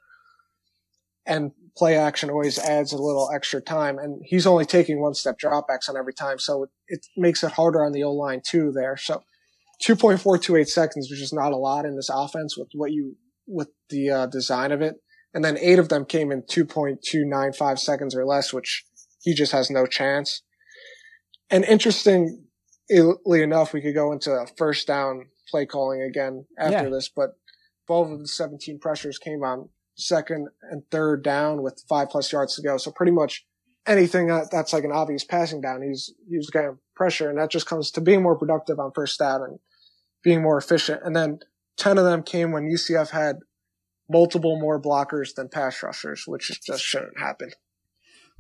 and play action always adds a little extra time. And he's only taking one step dropbacks on every time, so it, it makes it harder on the O line too. There, so 2.428 seconds, which is not a lot in this offense with what you with the uh, design of it. And then eight of them came in 2.295 seconds or less, which he just has no chance. And interestingly enough, we could go into first down play calling again after Yeah. this, but 12 of the 17 pressures came on second and third down with five plus yards to go. So pretty much anything that's like an obvious passing down, he's, he was getting pressure and that just comes to being more productive on first down and being more efficient. And then 10 of them came when UCF had multiple more blockers than pass rushers, which just shouldn't happen.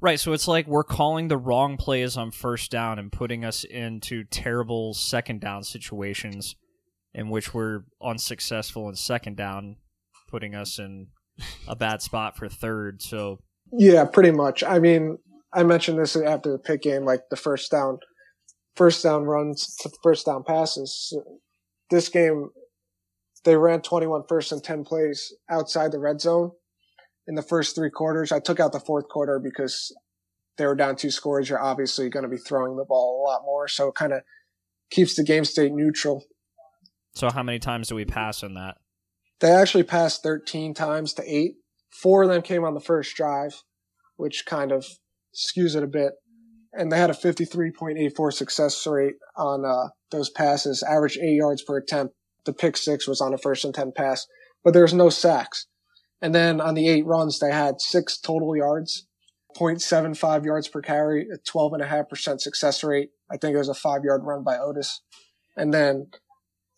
Right, so it's like we're calling the wrong plays on first down and putting us into terrible second down situations in which we're unsuccessful in second down, putting us in a bad spot for third. So Yeah, pretty much. I mean, I mentioned this after the pick game, like the first down, first down runs to first down passes. This game, they ran 21 first and 10 plays outside the red zone. in the first three quarters. I took out the fourth quarter because they were down two scores. You're obviously going to be throwing the ball a lot more. So it kind of keeps the game state neutral. So how many times do we pass in that? They actually passed 13 times to eight. Four of them came on the first drive, which kind of skews it a bit. And they had a 53.84 success rate on uh, those passes, average eight yards per attempt. The pick six was on a first and 10 pass, but there was no sacks. And then on the eight runs, they had six total yards, 0.75 yards per carry, a 12.5% success rate. I think it was a five yard run by Otis. And then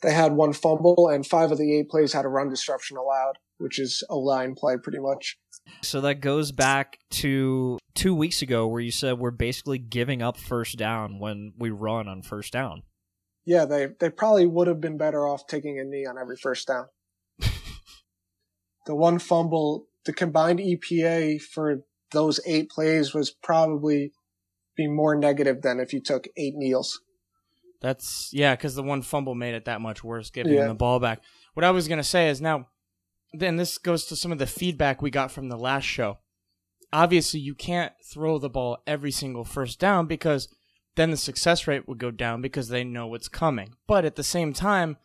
they had one fumble and five of the eight plays had a run disruption allowed, which is a line play pretty much. So that goes back to two weeks ago where you said we're basically giving up first down when we run on first down. Yeah, they, they probably would have been better off taking a knee on every first down. the one fumble, the combined EPA for those eight plays was probably be more negative than if you took eight kneels. That's yeah, because the one fumble made it that much worse, giving Yeah. the ball back. What I was gonna say is now, then this goes to some of the feedback we got from the last show. Obviously, you can't throw the ball every single first down because then the success rate would go down because they know what's coming. But at the same time,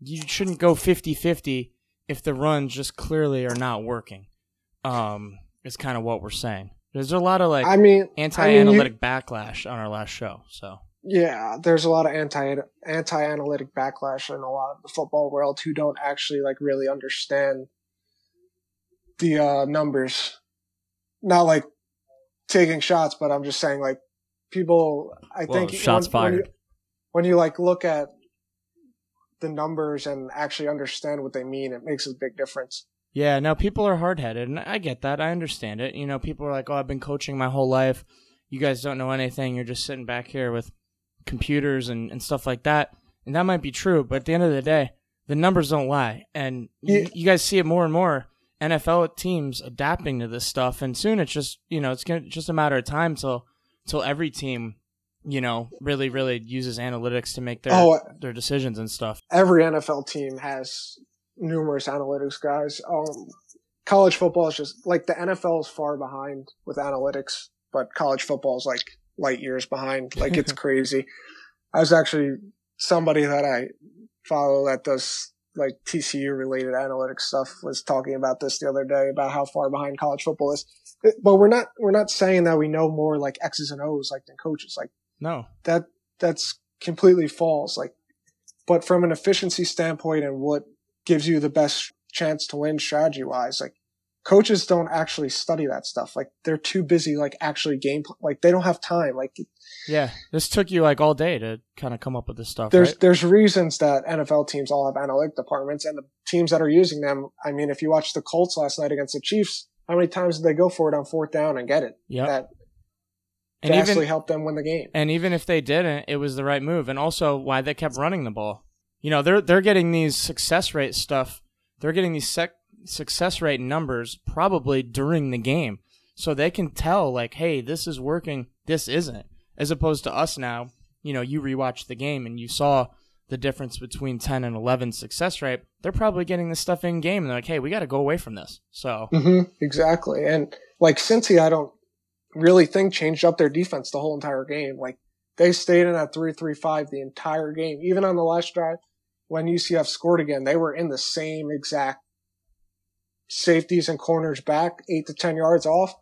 you shouldn't go 50-50 if the runs just clearly are not working. Um, is kind of what we're saying. There's a lot of like I mean, I mean, you- anti-analytic backlash on our last show. So yeah, there's a lot of anti anti analytic backlash in a lot of the football world who don't actually like really understand the uh, numbers. Not like taking shots, but I'm just saying like people. I Whoa, think shots when, when you- fired. when you like look at the numbers and actually understand what they mean, it makes a big difference. Yeah, no, people are hard headed, and I get that. I understand it. You know, people are like, oh, I've been coaching my whole life. You guys don't know anything. You're just sitting back here with computers and, and stuff like that. And that might be true, but at the end of the day, the numbers don't lie. And you, you guys see it more and more. NFL teams adapting to this stuff, and soon it's just you know it's gonna just a matter of time till till every team you know really really uses analytics to make their Oh, their decisions and stuff. every NFL team has numerous analytics guys. Um, college football is just like the NFL is far behind with analytics, but college football is like light years behind. Like it's crazy. I was actually somebody that I follow that does like TCU related analytics stuff was talking about this the other day about how far behind college football is. But we're not we're not saying that we know more like X's and O's like than coaches. Like No, that that's completely false. Like, but from an efficiency standpoint and what gives you the best chance to win strategy wise, like coaches don't actually study that stuff. Like they're too busy, like actually game, pl- like they don't have time. Like yeah, this took you like all day to kind of come up with this stuff. there's, right? there's reasons that NFL teams all have analytic departments and the teams that are using them. I mean, if you watch the Colts last night against the Chiefs, how many times did they go for it on fourth down and get it? Yeah, That and vastly even helped them win the game. and even if they didn't, it was the right move. And also why they kept running the ball. You know, they're they're getting these success rate stuff. They're getting these sec- success rate numbers probably during the game, so they can tell like, hey, this is working, this isn't. As opposed to us now, you know, you rewatch the game and you saw the difference between 10 and 11 success rate. They're probably getting this stuff in game and they're like, hey, we got to go away from this. So hmm exactly. And like Cincy, I don't really think changed up their defense the whole entire game. Like they stayed in that three three five the entire game. Even on the last drive, when UCF scored again, they were in the same exact safeties and corners back eight to ten yards off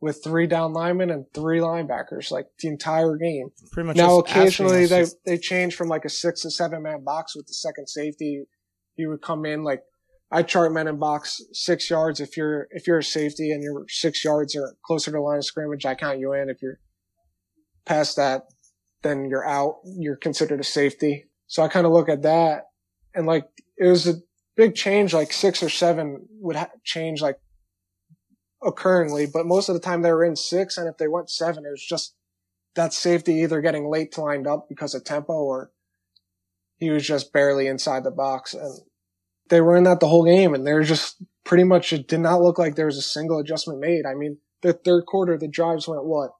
with three down linemen and three linebackers like the entire game. pretty much Now occasionally they they change from like a six to seven man box with the second safety. He would come in like I chart men in box six yards if you're if you're a safety and you're six yards or closer to the line of scrimmage, I count you in. If you're past that, then you're out. You're considered a safety. So I kind of look at that and like it was a big change. Like six or seven would ha- change like occurringly, but most of the time they were in six, and if they went seven, it was just that safety either getting late to lined up because of tempo or he was just barely inside the box. And they were in that the whole game and they were just pretty much, it did not look like there was a single adjustment made. I mean, the third quarter, the drives went what?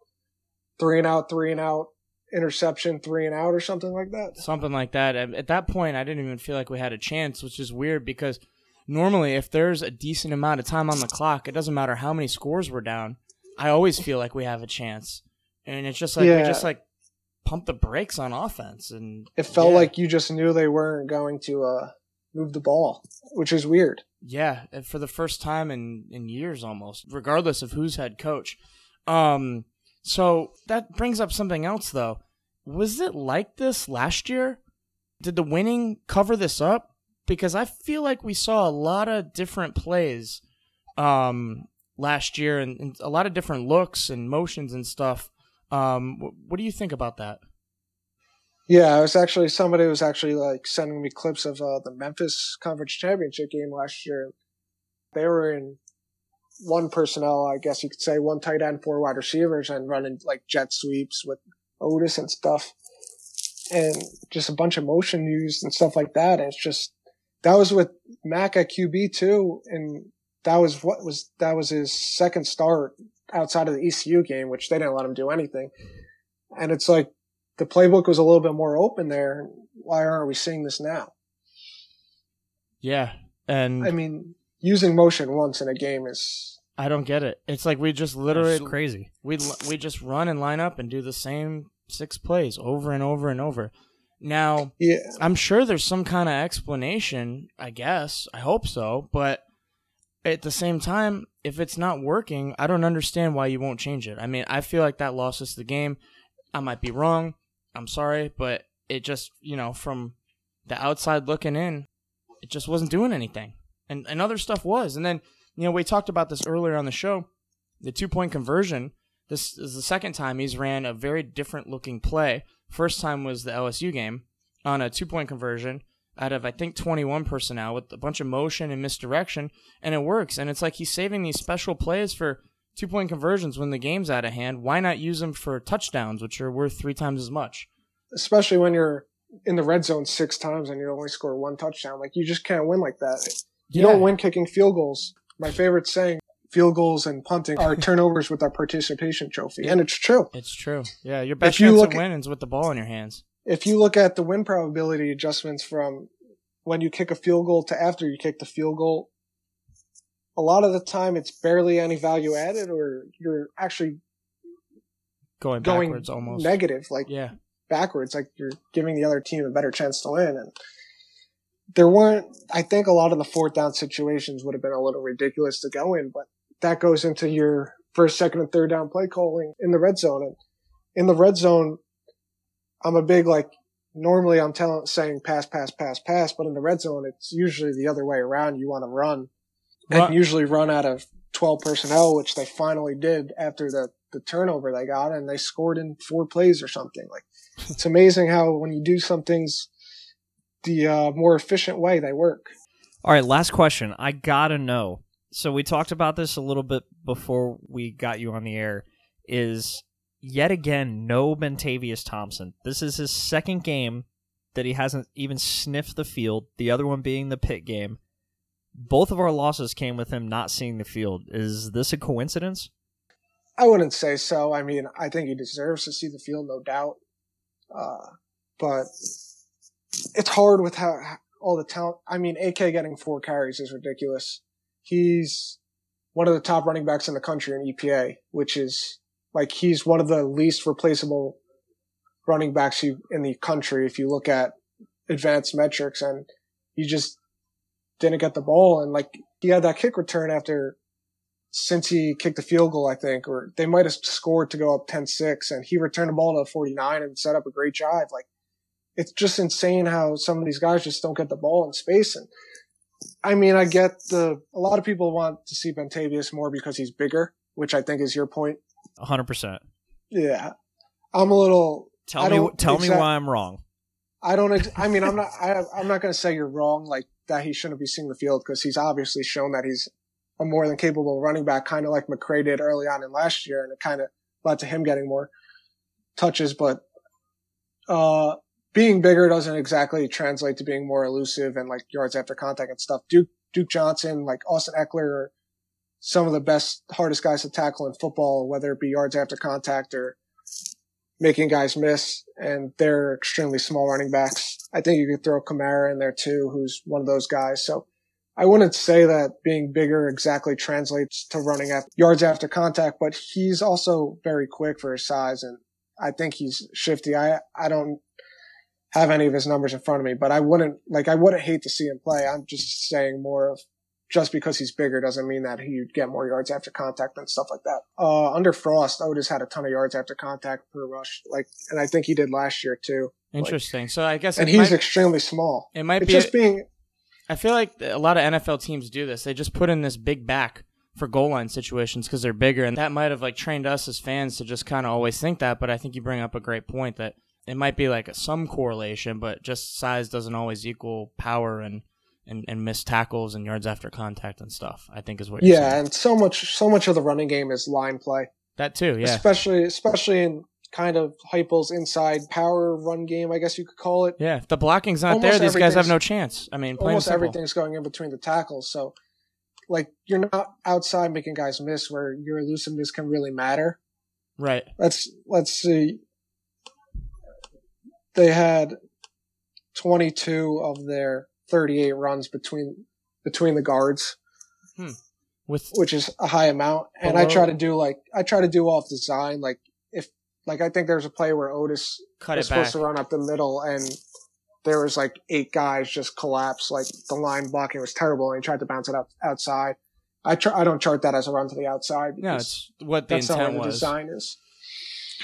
Three and out, three and out, interception, three and out or something like that. something like that. At, at that point, I didn't even feel like we had a chance, which is weird because normally if there's a decent amount of time on the clock, it doesn't matter how many scores we're down. I always feel like we have a chance, and it's just like we just like pump the brakes on offense, and It felt yeah. like you just knew they weren't going to uh, move the ball, which is weird. Yeah, and for the first time in in years almost, regardless of who's head coach. Um so that brings up something else though. Was it like this last year? Did the winning cover this up? Because I feel like we saw a lot of different plays um last year and, and a lot of different looks and motions and stuff. Um wh- what do you think about that? Yeah, it was actually somebody was actually like sending me clips of uh, the Memphis Conference Championship game last year. They were in one personnel, I guess you could say, one tight end, four wide receivers, and running like jet sweeps with Otis and stuff, and just a bunch of motion used and stuff like that. And it's just that was with Mack at QB too, and that was what was that was his second start outside of the ECU game, which they didn't let him do anything. And it's like the playbook was a little bit more open there. Why aren't we seeing this now? Yeah. And I mean, using motion once in a game is I don't get it. It's like we just literally It's crazy. we we just run and line up and do the same six plays over and over and over. Now, yeah. I'm sure there's some kind of explanation, I guess. I hope so, but at the same time, if it's not working, I don't understand why you won't change it. I mean, I feel like that lost us the game. I might be wrong. I'm sorry, but it just, you know, from the outside looking in, it just wasn't doing anything. And and other stuff was. And then, you know, we talked about this earlier on the show. The two point conversion. This is the second time he's ran a very different looking play. First time was the LSU game on a two point conversion out of I think 21 personnel with a bunch of motion and misdirection, and it works. And it's like he's saving these special plays for two point conversions when the game's out of hand. Why not use them for touchdowns, which are worth three times as much? Especially when you're in the red zone six times and you only score one touchdown. Like you just can't win like that. You don't win kicking field goals. My favorite saying, field goals and punting are turnovers with our participation trophy. And it's true. It's true. Yeah, your best If you chance of at- winning is with the ball in your hands. If you look at the win probability adjustments from when you kick a field goal to after you kick the field goal, a lot of the time it's barely any value added or you're actually Going, going backwards almost. negative. Like yeah. backwards, like you're giving the other team a better chance to win. And there weren't, I think a lot of the fourth down situations would have been a little ridiculous to go in, but that goes into your first, second, and third down play calling in the red zone. And in the red zone, I'm a big like, normally I'm telling, saying pass, pass, pass, pass, but in the red zone, it's usually the other way around. You want to run and usually run out of 12 personnel, which they finally did after the, the turnover they got and they scored in four plays or something. Like it's amazing how when you do some things the uh, more efficient way, they work. All right, last question. I gotta know. So we talked about this a little bit before we got you on the air. Is yet again no Bentavious Thompson. This is his second game that he hasn't even sniffed the field. The other one being the Pitt game. Both of our losses came with him not seeing the field. Is this a coincidence? I wouldn't say so. I mean, I think he deserves to see the field, no doubt. Uh, but it's hard with how, all the talent. I mean, AK getting four carries is ridiculous. He's one of the top running backs in the country in EPA, which is like he's one of the least replaceable running backs in the country if you look at advanced metrics and he just didn't get the ball and like he had that kick return after Cincy kicked the field goal, I think, or they might have scored to go up 10-6 and he returned the ball to 49 and set up a great drive. Like it's just insane how some of these guys just don't get the ball in space. And I mean, I get the, a lot of people want to see Bentavious more because he's bigger, which I think is your point. 100%. Yeah. I'm a little, Tell me tell me why I'm wrong. I don't, ex- I mean, I'm not, I, I'm not going to say you're wrong, like that he shouldn't be seeing the field because he's obviously shown that he's a more than capable running back, kind of like McCrae did early on in last year. And it kind of led to him getting more touches, but, uh, being bigger doesn't exactly translate to being more elusive and like yards after contact and stuff. Duke, Duke Johnson, like Austin Ekeler are some of the best, hardest guys to tackle in football, whether it be yards after contact or making guys miss, and they're extremely small running backs. I think you could throw Kamara in there too, who's one of those guys. So I wouldn't say that being bigger exactly translates to running at yards after contact, but he's also very quick for his size, and I think he's shifty. I I don't have any of his numbers in front of me, but I wouldn't like I wouldn't hate to see him play. I'm just saying more of just because he's bigger doesn't mean that he'd get more yards after contact and stuff like that. Uh, under Frost, Otis had a ton of yards after contact per rush, like, and I think he did last year too. Interesting. so I guess And he's might, extremely small. it might It's be. just being I feel like a lot of NFL teams do this. They just put in this big back for goal line situations because they're bigger, and that might have like trained us as fans to just kind of always think that. But I think you bring up a great point that it might be like a, some correlation, but just size doesn't always equal power and and, and missed tackles and yards after contact and stuff. I think is what you're yeah, saying. and so much so much of the running game is line play. That too, yeah. especially especially in kind of Heupel's inside power run game, I guess you could call it. Yeah, if the blocking's not Almost there, these guys have no chance. I mean, Almost everything's going in between the tackles, so like you're not outside making guys miss where your elusiveness can really matter. Right. Let's let's see. They had 22 of their 38 runs between between the guards, With which is a high amount. And I try to do like I try to do off design. Like if like I think there's a play where Otis cut was it back. supposed to run up the middle and there was like eight guys just collapsed. Like the line blocking was terrible and he tried to bounce it up outside. I try, I don't chart that as a run to the outside No, it's what the that's intent what the was. design is.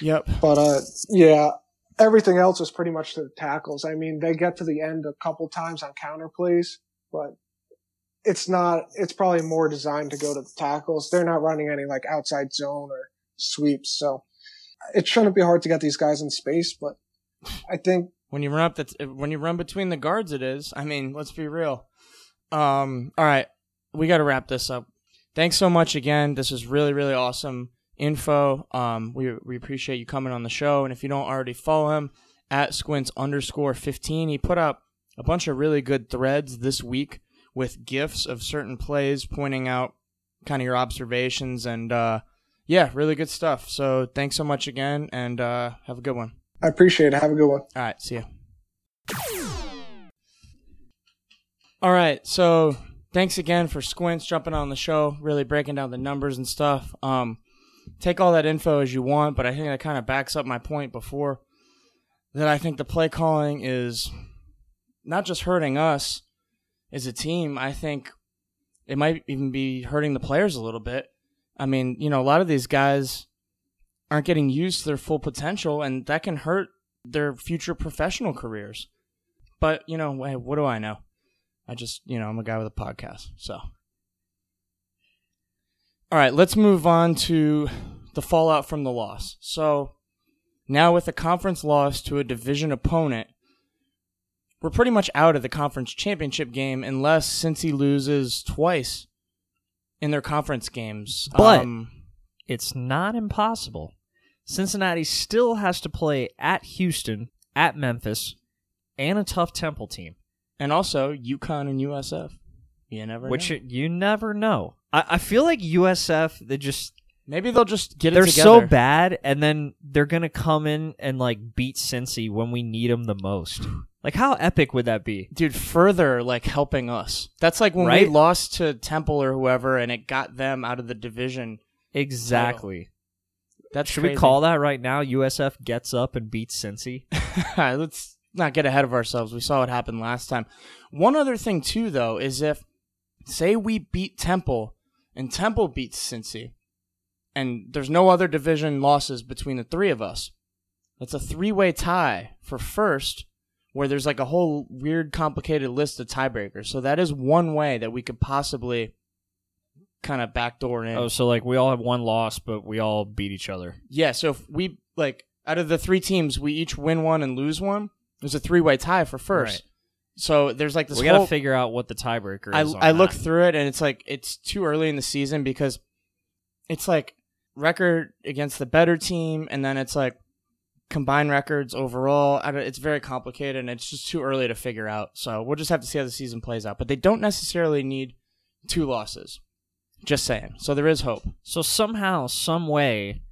Yep. But uh, yeah, everything else is pretty much to the tackles. I mean, they get to the end a couple times on counter plays, but it's not. It's probably more designed to go to the tackles. They're not running any like outside zone or sweeps, so it shouldn't be hard to get these guys in space. But I think When you run up the when you run between the guards, it is. I mean, let's be real. Um. All right, we got to wrap this up. Thanks so much again. This is really really awesome info. Um. We we appreciate you coming on the show, and if you don't already follow him at squints underscore fifteen, he put up a bunch of really good threads this week with gifs of certain plays, pointing out kind of your observations and uh, yeah, really good stuff. So thanks so much again, and uh, have a good one. I appreciate it. Have a good one. All right, see ya. All right, so thanks again for Squints jumping on the show, really breaking down the numbers and stuff. Um, take all that info as you want, but I think that kind of backs up my point before that I think the play calling is not just hurting us as a team. I think it might even be hurting the players a little bit. I mean, you know, a lot of these guys aren't getting used to their full potential, and that can hurt their future professional careers. But, you know, what do I know? I just, you know, I'm a guy with a podcast. So. All right, let's move on to the fallout from the loss. So, now with a conference loss to a division opponent, we're pretty much out of the conference championship game unless Cincy loses twice in their conference games. But- um, It's not impossible. Cincinnati still has to play at Houston, at Memphis, and a tough Temple team, and also UConn and USF. You never which know. it- you never know. I, I feel like USF they just Maybe they'll just get it they're together. so bad, and then they're gonna come in and like beat Cincy when we need them the most. Like how epic would that be? Dude, further like helping us. That's like when we lost to Temple or whoever and it got them out of the division. Exactly. That's Should we call that right now? USF gets up and beats Cincy. Let's not get ahead of ourselves. We saw what happened last time. One other thing too though is if say we beat Temple and Temple beats Cincy and there's no other division losses between the three of us. That's a three-way tie for first where there's like a whole weird complicated list of tiebreakers. So that is one way that we could possibly kind of backdoor in. Oh, so like we all have one loss, but we all beat each other. Yeah, so if we like out of the three teams, we each win one and lose one. There's a three way tie for first. Right. So there's like this we gotta figure out what the tiebreaker I is. I that. through it and it's like it's too early in the season because it's like record against the better team and then it's like combined records overall. I don't, it's very complicated and it's just too early to figure out. So we'll just have to see how the season plays out. But they don't necessarily need two losses. Just saying. So there is hope. So somehow, some way,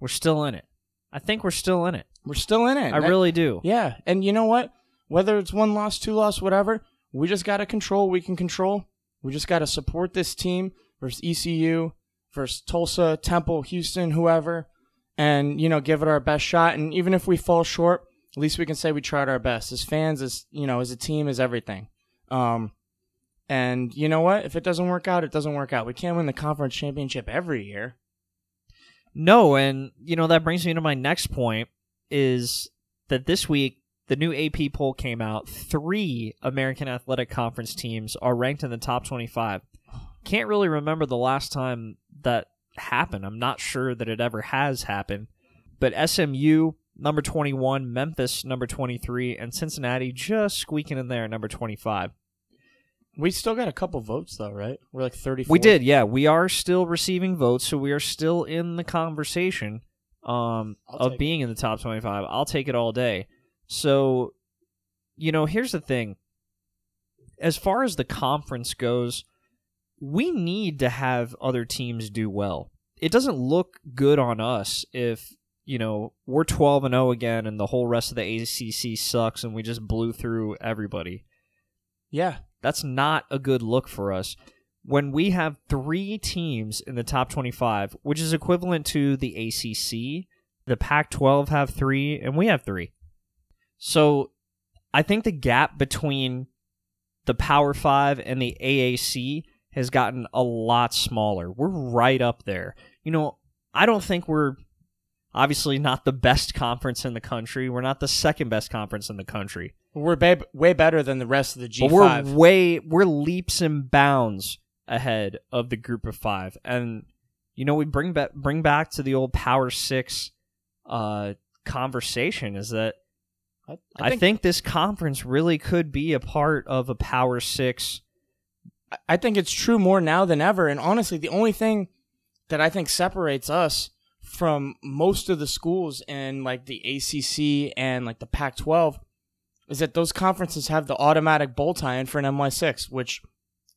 we're still in it. I think we're still in it. We're still in it. I really do. Yeah, and you know what? Whether it's one loss, two loss, whatever, We just got to control we can control. We just got to support this team versus ECU, versus Tulsa, Temple, Houston, whoever, and you know give it our best shot. And even if we fall short, at least we can say we tried our best. As fans, as you know, as a team, as everything. Um, and you know what? If it doesn't work out, it doesn't work out. We can't win the conference championship every year. No, and you know that brings me to my next point is that this week the new AP poll came out. Three American Athletic Conference teams are ranked in the top 25. Can't really remember the last time that happened. I'm not sure that it ever has happened. But SMU, number 21, Memphis, number 23, and Cincinnati just squeaking in there, number 25. We still got a couple votes though, right? We're like 34. We did, yeah. We are still receiving votes, so we are still in the conversation um, of being in the top 25. I'll take it all day. So, you know, here's the thing. As far as the conference goes, we need to have other teams do well. It doesn't look good on us if, you know, we're 12 and 0 again and the whole rest of the ACC sucks and we just blew through everybody. Yeah. That's not a good look for us. When we have three teams in the top 25, which is equivalent to the ACC, the Pac 12 have three, and we have three. So I think the gap between the Power 5 and the AAC has gotten a lot smaller. We're right up there. You know, I don't think we're obviously not the best conference in the country. We're not the second best conference in the country. We're ba- way better than the rest of the G5. But we're way we're leaps and bounds ahead of the group of five, and you know we bring back bring back to the old Power Six uh, conversation is that I, I think, this conference really could be a part of a Power Six. I think it's true more now than ever. And honestly, the only thing that I think separates us from most of the schools in like the ACC and like the Pac 12 is that those conferences have the automatic bowl tie in for an NY6, which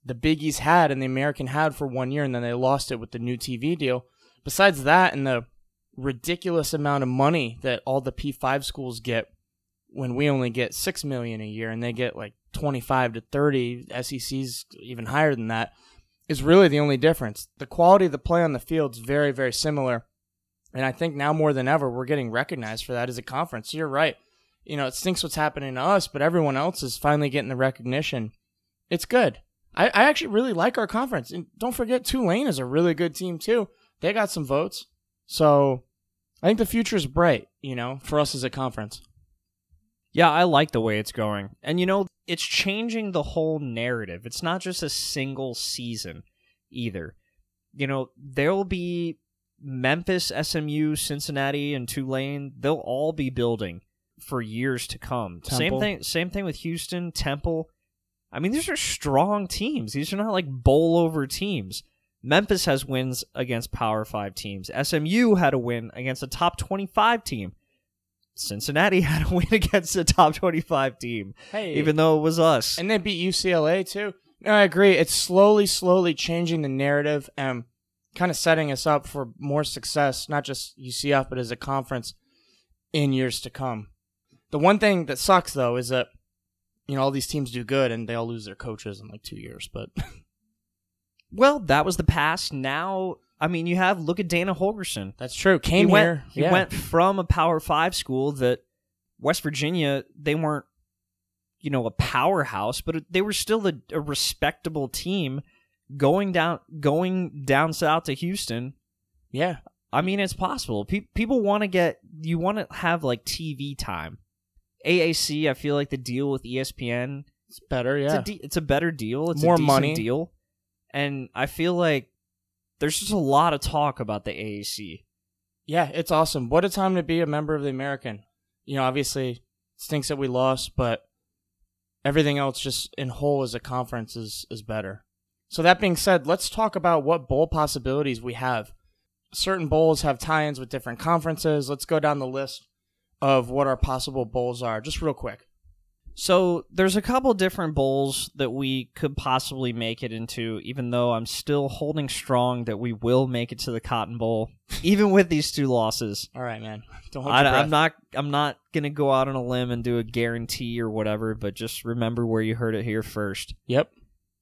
the Big East had and the American had for one year, and then they lost it with the new TV deal. Besides that, and the ridiculous amount of money that all the P5 schools get when we only get 6 million a year and they get like 25 to 30 SEC's even higher than that is really the only difference. The quality of the play on the field is very very similar. And I think now more than ever we're getting recognized for that as a conference. You're right. You know, it stinks what's happening to us, but everyone else is finally getting the recognition. It's good. I, I actually really like our conference. And don't forget Tulane is a really good team too. They got some votes. So I think the future is bright, you know, for us as a conference. Yeah, I like the way it's going. And you know, it's changing the whole narrative. It's not just a single season either. You know, there'll be Memphis, SMU, Cincinnati, and Tulane. They'll all be building for years to come. Same thing same thing with Houston, Temple. I mean, these are strong teams. These are not like bowl over teams. Memphis has wins against Power 5 teams. SMU had a win against a top 25 team. Cincinnati had a win against a top 25 team, Hey, even though it was us. and they beat UCLA too. No, I agree. It's slowly, slowly changing the narrative and kind of setting us up for more success, not just UCF, but as a conference in years to come. The one thing that sucks though is that you know all these teams do good and they all lose their coaches in like two years. But well, that was the past. Now, I mean, you have look at Dana Holgorsen. that's true. Came he went, here. He yeah. went from a Power Five school that West Virginia they weren't, you know, a powerhouse, but they were still a, a respectable team. Going down, going down south to Houston. Yeah, I mean, it's possible. Pe- people want to get, you want to have like TV time. AAC, I feel like the deal with ESPN it's better. yeah. it's a de- it's a better deal. It's More a decent money. deal, and I feel like there's just a lot of talk about the AAC. Yeah, it's awesome. What a time to be a member of the American. You know, obviously stinks that we lost, but everything else just in whole as a conference is is better. So that being said, let's talk about what bowl possibilities we have. Certain bowls have tie-ins with different conferences. Let's go down the list of what our possible bowls are, just real quick. So there's a couple different bowls that we could possibly make it into, even though I'm still holding strong that we will make it to the Cotton Bowl, even with these two losses. All right, man. Don't hold I, your breath. I'm not. I'm not gonna go out on a limb and do a guarantee or whatever, but just remember where you heard it here first. Yep.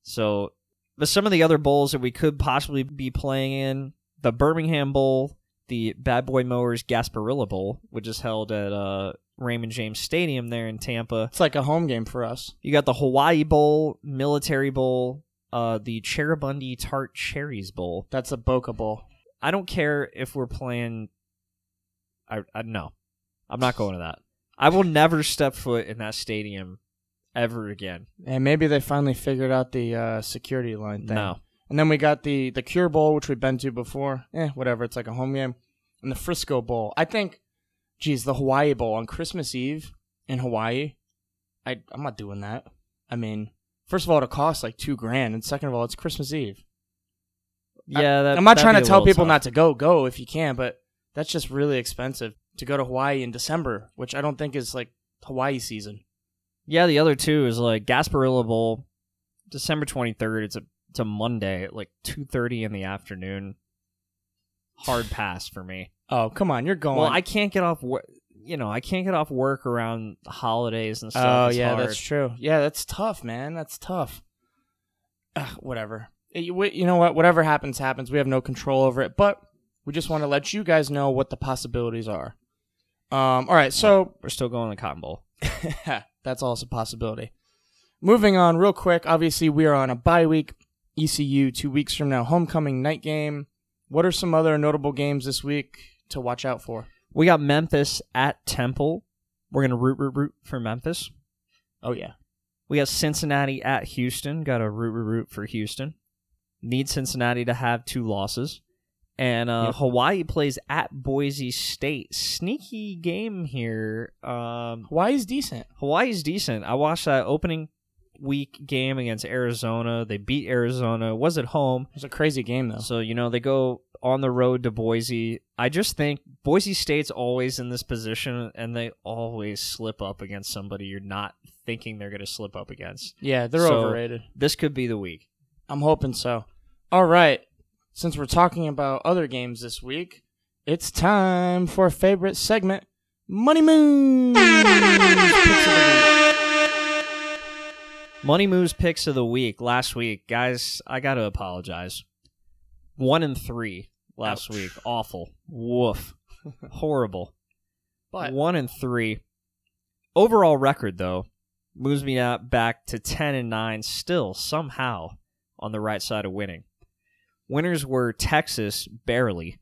So, but some of the other bowls that we could possibly be playing in the Birmingham Bowl, the Bad Boy Mowers Gasparilla Bowl, which is held at uh, Raymond James Stadium there in Tampa. It's like a home game for us. You got the Hawaii Bowl, Military Bowl, uh, the Cheribundi Tart Cherries Bowl. That's a Boca Bowl. I don't care if we're playing. I, I no, I'm not going to that. I will never step foot in that stadium ever again. And maybe they finally figured out the uh, security line thing. No. And then we got the the Cure Bowl, which we've been to before. Eh, whatever. It's like a home game. And the Frisco Bowl. I think, geez, the Hawaii Bowl on Christmas Eve in Hawaii. I I'm not doing that. I mean, first of all, it costs like two grand, and second of all, it's Christmas Eve. Yeah, that, I'm not trying to tell people tough. not to go. Go if you can, but that's just really expensive to go to Hawaii in December, which I don't think is like Hawaii season. Yeah, the other two is like Gasparilla Bowl, December 23rd. It's a a Monday at like 2:30 in the afternoon. Hard pass for me. Oh, come on, you're going. Well, I can't get off work. You know, I can't get off work around the holidays and stuff. Oh It's yeah, hard. that's true. Yeah, that's tough, man. That's tough. Ugh, whatever. Eh, You you know what? Whatever happens, happens. We have no control over it, but we just want to let you guys know what the possibilities are. Um. All right. So We're still going to Cotton Bowl. that's also a possibility. Moving on, real quick. Obviously, we are on a bye week. ECU two weeks from now, homecoming night game. What are some other notable games this week to watch out for? We got Memphis at Temple. We're gonna root root root for Memphis. Oh yeah, We got Cincinnati at Houston. Got to root root root for Houston. Need Cincinnati to have two losses. And uh, Yep. Hawaii plays at Boise State. Sneaky game here. Um, Hawaii's decent. Hawaii's decent. I watched that opening week game against Arizona. They beat Arizona. It was at home. It was a crazy game though. So, you know, they go on the road to Boise. I just think Boise State's always in this position and they always slip up against somebody you're not thinking they're going to slip up against. Yeah, they're So- overrated. This could be the week. I'm hoping so. All right. Since we're talking about other games this week, it's time for a favorite segment, Money Moon. Picks of the week. Money Moves picks of the week last week. Guys, I got to apologize. 1 and 3 last Ouch. week. Awful. Woof. Horrible. But one and three. Overall record though moves me out back to ten and nine. Still somehow on the right side of winning. Winners were Texas barely,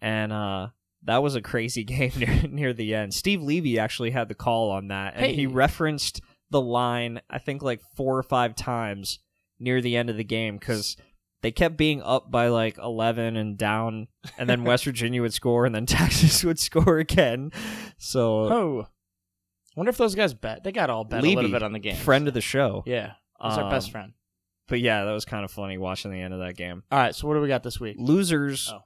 and uh, that was a crazy game near, near the end. Steve Levy actually had the call on that, and Hey. he referenced the line I think like four or five times near the end of the game because they kept being up by like 11 and down and then west virginia would score and then texas would score again so oh, wonder if those guys bet. They got all bet a little bit on the game. friend of the show Yeah, he's our best Um, friend. but yeah that was kind of funny watching the end of that game All right. So what do we got this week? losers Oh.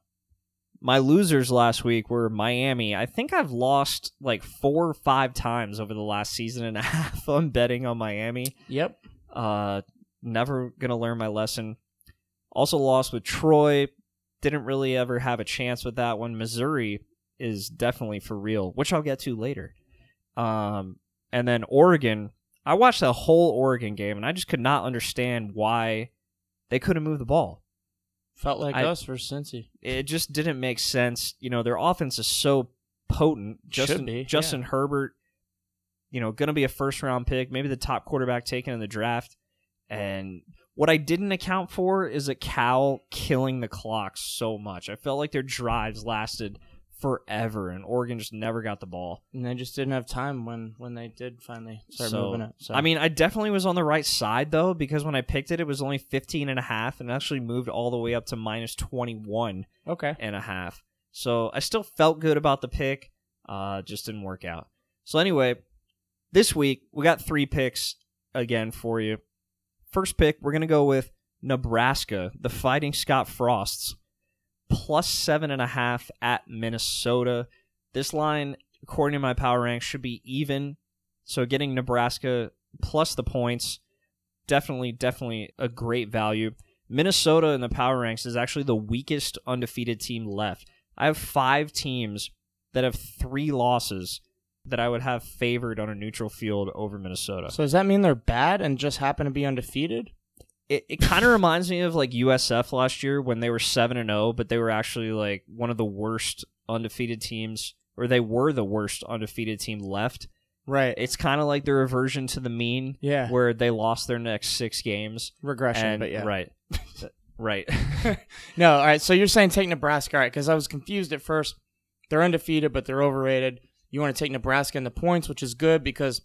My losers last week were miami i think i've lost like four or five times over the last season and a half on betting on miami Yep. Uh, never gonna learn my lesson. Also lost with Troy. Didn't really ever have a chance with that one. Missouri is definitely for real, which I'll get to later. Um, and then Oregon. I watched the whole Oregon game, and I just could not understand why they couldn't move the ball. Felt like I- us versus Cincy. It just didn't make sense. You know, their offense is so potent. Justin be, Justin yeah. Herbert, you know, going to be a first round pick, maybe the top quarterback taken in the draft. And what I didn't account for is that Cal killing the clock so much. I felt like their drives lasted forever, and Oregon just never got the ball. And they just didn't have time when when they did finally start so, moving it. So I mean, I definitely was on the right side though because when I picked it, it was only 15 and a half, and it actually moved all the way up to minus 21 okay. and a half. So I still felt good about the pick. Uh, just didn't work out. So anyway, this week we got three picks again for you. First pick, we're gonna go with Nebraska, the Fighting Scott Frosts, plus seven and a half at Minnesota. This line, according to my power rank, should be even. So getting Nebraska plus the points. Definitely, definitely a great value. Minnesota in the power ranks is actually the weakest undefeated team left. I have five teams that have three losses that I would have favored on a neutral field over Minnesota. So does that mean they're bad and just happen to be undefeated? It, it kind of reminds me of like USF last year when they were 7 and 0 but they were actually like one of the worst undefeated teams or they were the worst undefeated team left. Right. It's kind of like the reversion to the mean Yeah. where they lost their next 6 games Regression, and but yeah. right. right. No, all right. So you're saying take Nebraska, all right? Because I was confused at first. They're undefeated, but they're overrated. You want to take Nebraska in the points, which is good because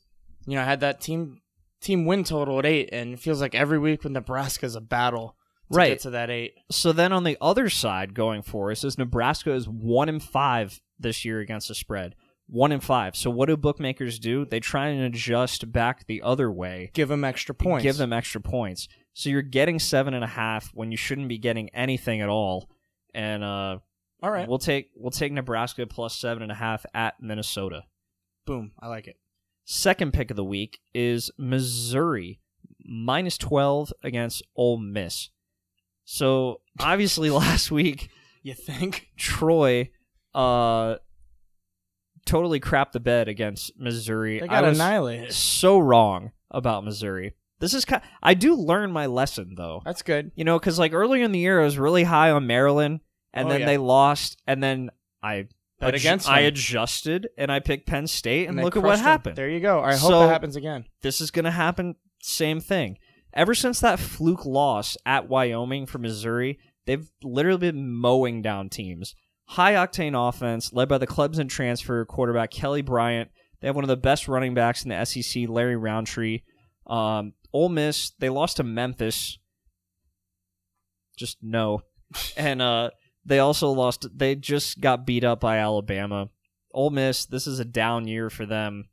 you know I had that team team win total at eight, and it feels like every week with Nebraska is a battle to Right. get to that eight. So then on the other side going for us is Nebraska is 1 in 5 this year against the spread. 1 in 5. So what do bookmakers do? They try and adjust back the other way Give them extra points. give them extra points. So you're getting seven and a half when you shouldn't be getting anything at all. And uh, all right. we'll take we'll take Nebraska plus seven and a half at Minnesota. Boom. I like it. Second pick of the week is Missouri minus twelve against Ole Miss. So obviously last week You think? Troy uh totally crapped the bed against Missouri. They I got was annihilated. so wrong about Missouri. This is kind. I do learn my lesson though. That's good. You know, because like earlier in the year, I was really high on Maryland, and Oh, then yeah. they lost, and then I Bet adju- against I adjusted, and I picked Penn State, and, they look at what crushed them. happened. There you go. I hope So- that happens again. This is gonna happen. Same thing. Ever since that fluke loss at Wyoming for Missouri, they've literally been mowing down teams. High octane offense led by the Clemson transfer quarterback Kelly Bryant. They have one of the best running backs in the SEC, Larry Rountree. Um, Ole Miss, they lost to Memphis. Just no. and uh, they also lost. They just got beat up by Alabama. Ole Miss, this is a down year for them.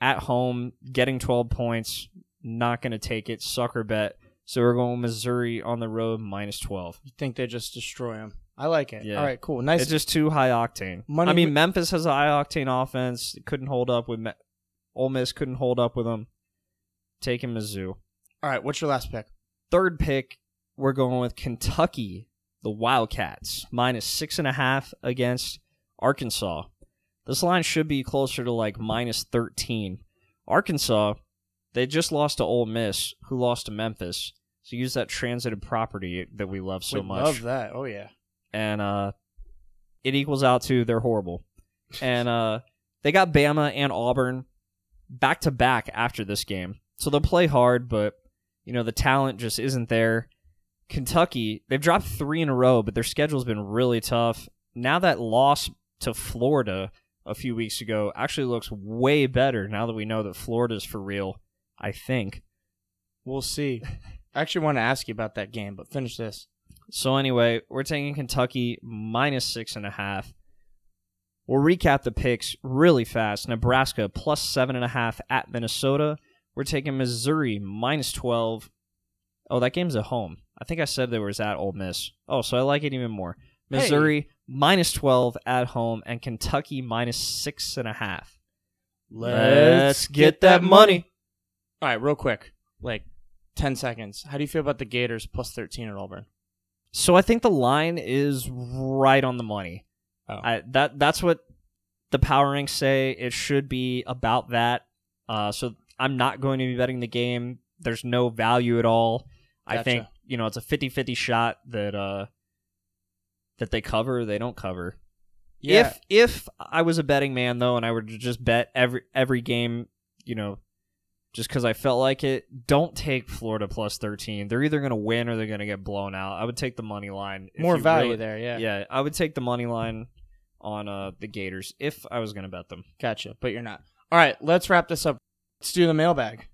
At home, getting 12 points, not going to take it. Sucker bet. So we're going Missouri on the road minus 12. You think they just destroy them? I like it. Yeah. All right. Cool. Nice. It's just too high octane. Money I mean, mo- Memphis has a high octane offense. Couldn't hold up with Me- Ole Miss. Couldn't hold up with them. Taking Mizzou. all right. What's your last pick? Third pick, we're going with Kentucky, the Wildcats, minus six and a half against Arkansas. This line should be closer to like minus 13. Arkansas, they just lost to Ole Miss, who lost to Memphis. So use that transitive property that we love so much. We much. Love that. Oh yeah. and uh, it equals out to they're horrible. And uh, they got Bama and Auburn back to back after this game, so they'll play hard, but you know the talent just isn't there. Kentucky, they've dropped three in a row, but their schedule's been really tough. Now that loss to Florida a few weeks ago actually looks way better now that we know that Florida's for real. I think. We'll see. I actually want to ask you about that game, but finish this. So anyway, we're taking Kentucky minus six and a half. We'll recap the picks really fast. Nebraska plus seven and a half at Minnesota. We're taking Missouri minus twelve. Oh, that game's at home. I think I said there was at Ole Miss. Oh, so I like it even more. Hey. Missouri minus twelve at home and Kentucky minus six and a half. Let's get that money. All right, real quick, like ten seconds. How do you feel about the Gators plus thirteen at Auburn? So I think the line is right on the money. Oh. I, that that's what the power ranks say. It should be about that. Uh, so I'm not going to be betting the game. There's no value at all. I think you know it's a 50-50 shot that uh that they cover. They don't cover. If if I was a betting man though, and I were to just bet every every game, you know, just because I felt like it, don't take Florida plus thirteen. They're either going to win or they're going to get blown out. I would take the money line. more value really- there, yeah. Yeah, I would take the money line on uh the Gators if I was going to bet them. Gotcha, but you're not. All right, let's wrap this up. Let's do the mailbag.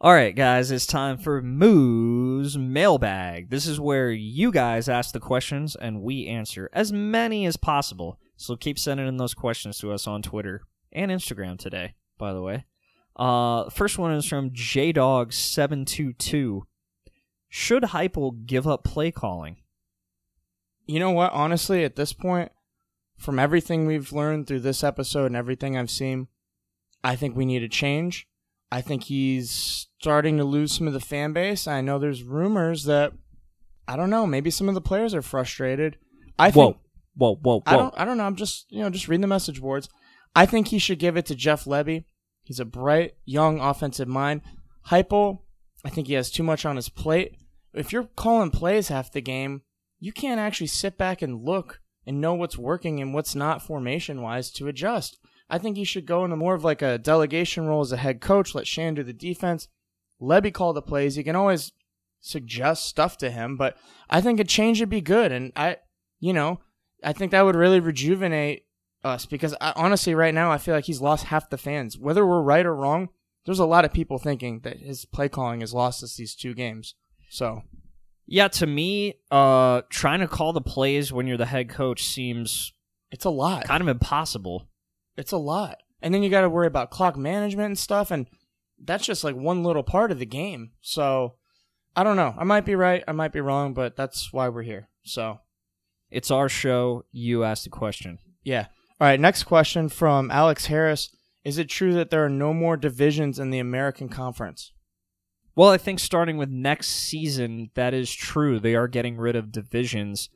All right, guys, it's time for Moo's mailbag. This is where you guys ask the questions and we answer as many as possible. So keep sending in those questions to us on Twitter and Instagram today, by the way. Uh, first one is from JDog722. Should Heupel give up play calling? You know what? Honestly, at this point, from everything we've learned through this episode and everything I've seen, I think we need a change. I think he's starting to lose some of the fan base. I know there's rumors that I don't know, maybe some of the players are frustrated. I think Whoa, whoa, whoa, whoa. I don't I don't know. I'm just you know just reading the message boards. I think he should give it to Jeff Lebby. He's a bright, young offensive mind. Heupel, I think he has too much on his plate. If you're calling plays half the game, you can't actually sit back and look and know what's working and what's not formation wise to adjust. I think he should go into more of like a delegation role as a head coach. Let Shan do the defense. Lebby call the plays. You can always suggest stuff to him, but I think a change would be good. And I, you know, I think that would really rejuvenate us because I, honestly, right now, I feel like he's lost half the fans. Whether we're right or wrong, there's a lot of people thinking that his play calling has lost us these two games. So Yeah, to me, uh, trying to call the plays when you're the head coach seems it's a lot. kind of impossible. It's a lot. And then you got to worry about clock management and stuff. And that's just like one little part of the game. So I don't know. I might be right. I might be wrong, but that's why we're here. So It's our show. You asked the question. yeah. All right. Next question from Alex Harris. Is it true that there are no more divisions in the American Conference? Well, I think starting with next season, that is true. They are getting rid of divisions.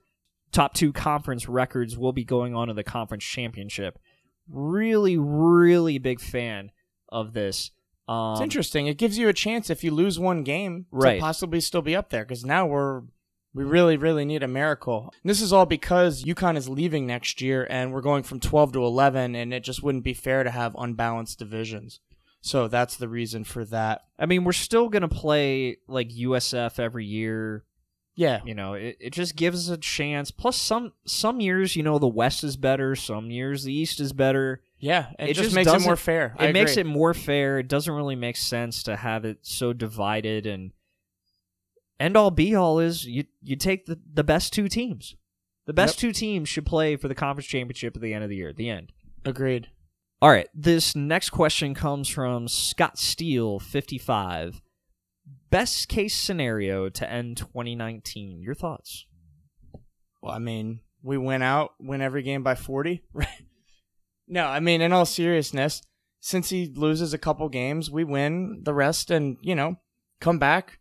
Top two conference records will be going on to the conference championship. Really, really big fan of this. Um, It's interesting. It gives you a chance if you lose one game Right. to possibly still be up there because now we're we really really need a miracle. And this is all because UConn is leaving next year and we're going from 12 to 11 and it just wouldn't be fair to have unbalanced divisions. So that's the reason for that. I mean, we're still gonna play like USF every year. Yeah. You know, it, it just gives us a chance. Plus, some some years, you know, the West is better. Some years, the East is better. Yeah, it, It just, just makes it more fair. I it makes it more fair. It doesn't really make sense to have it so divided and end all be all is you you take the, the best two teams. The best two teams should play for the conference championship at the end of the year. The end. agreed. All right. This next question comes from Scott Steele, 55. Best case scenario to end 2019. Your thoughts? Well, I mean, we went out, win every game by 40. Right? no, I mean, in all seriousness, since he loses a couple games, we win the rest and, you know, come back.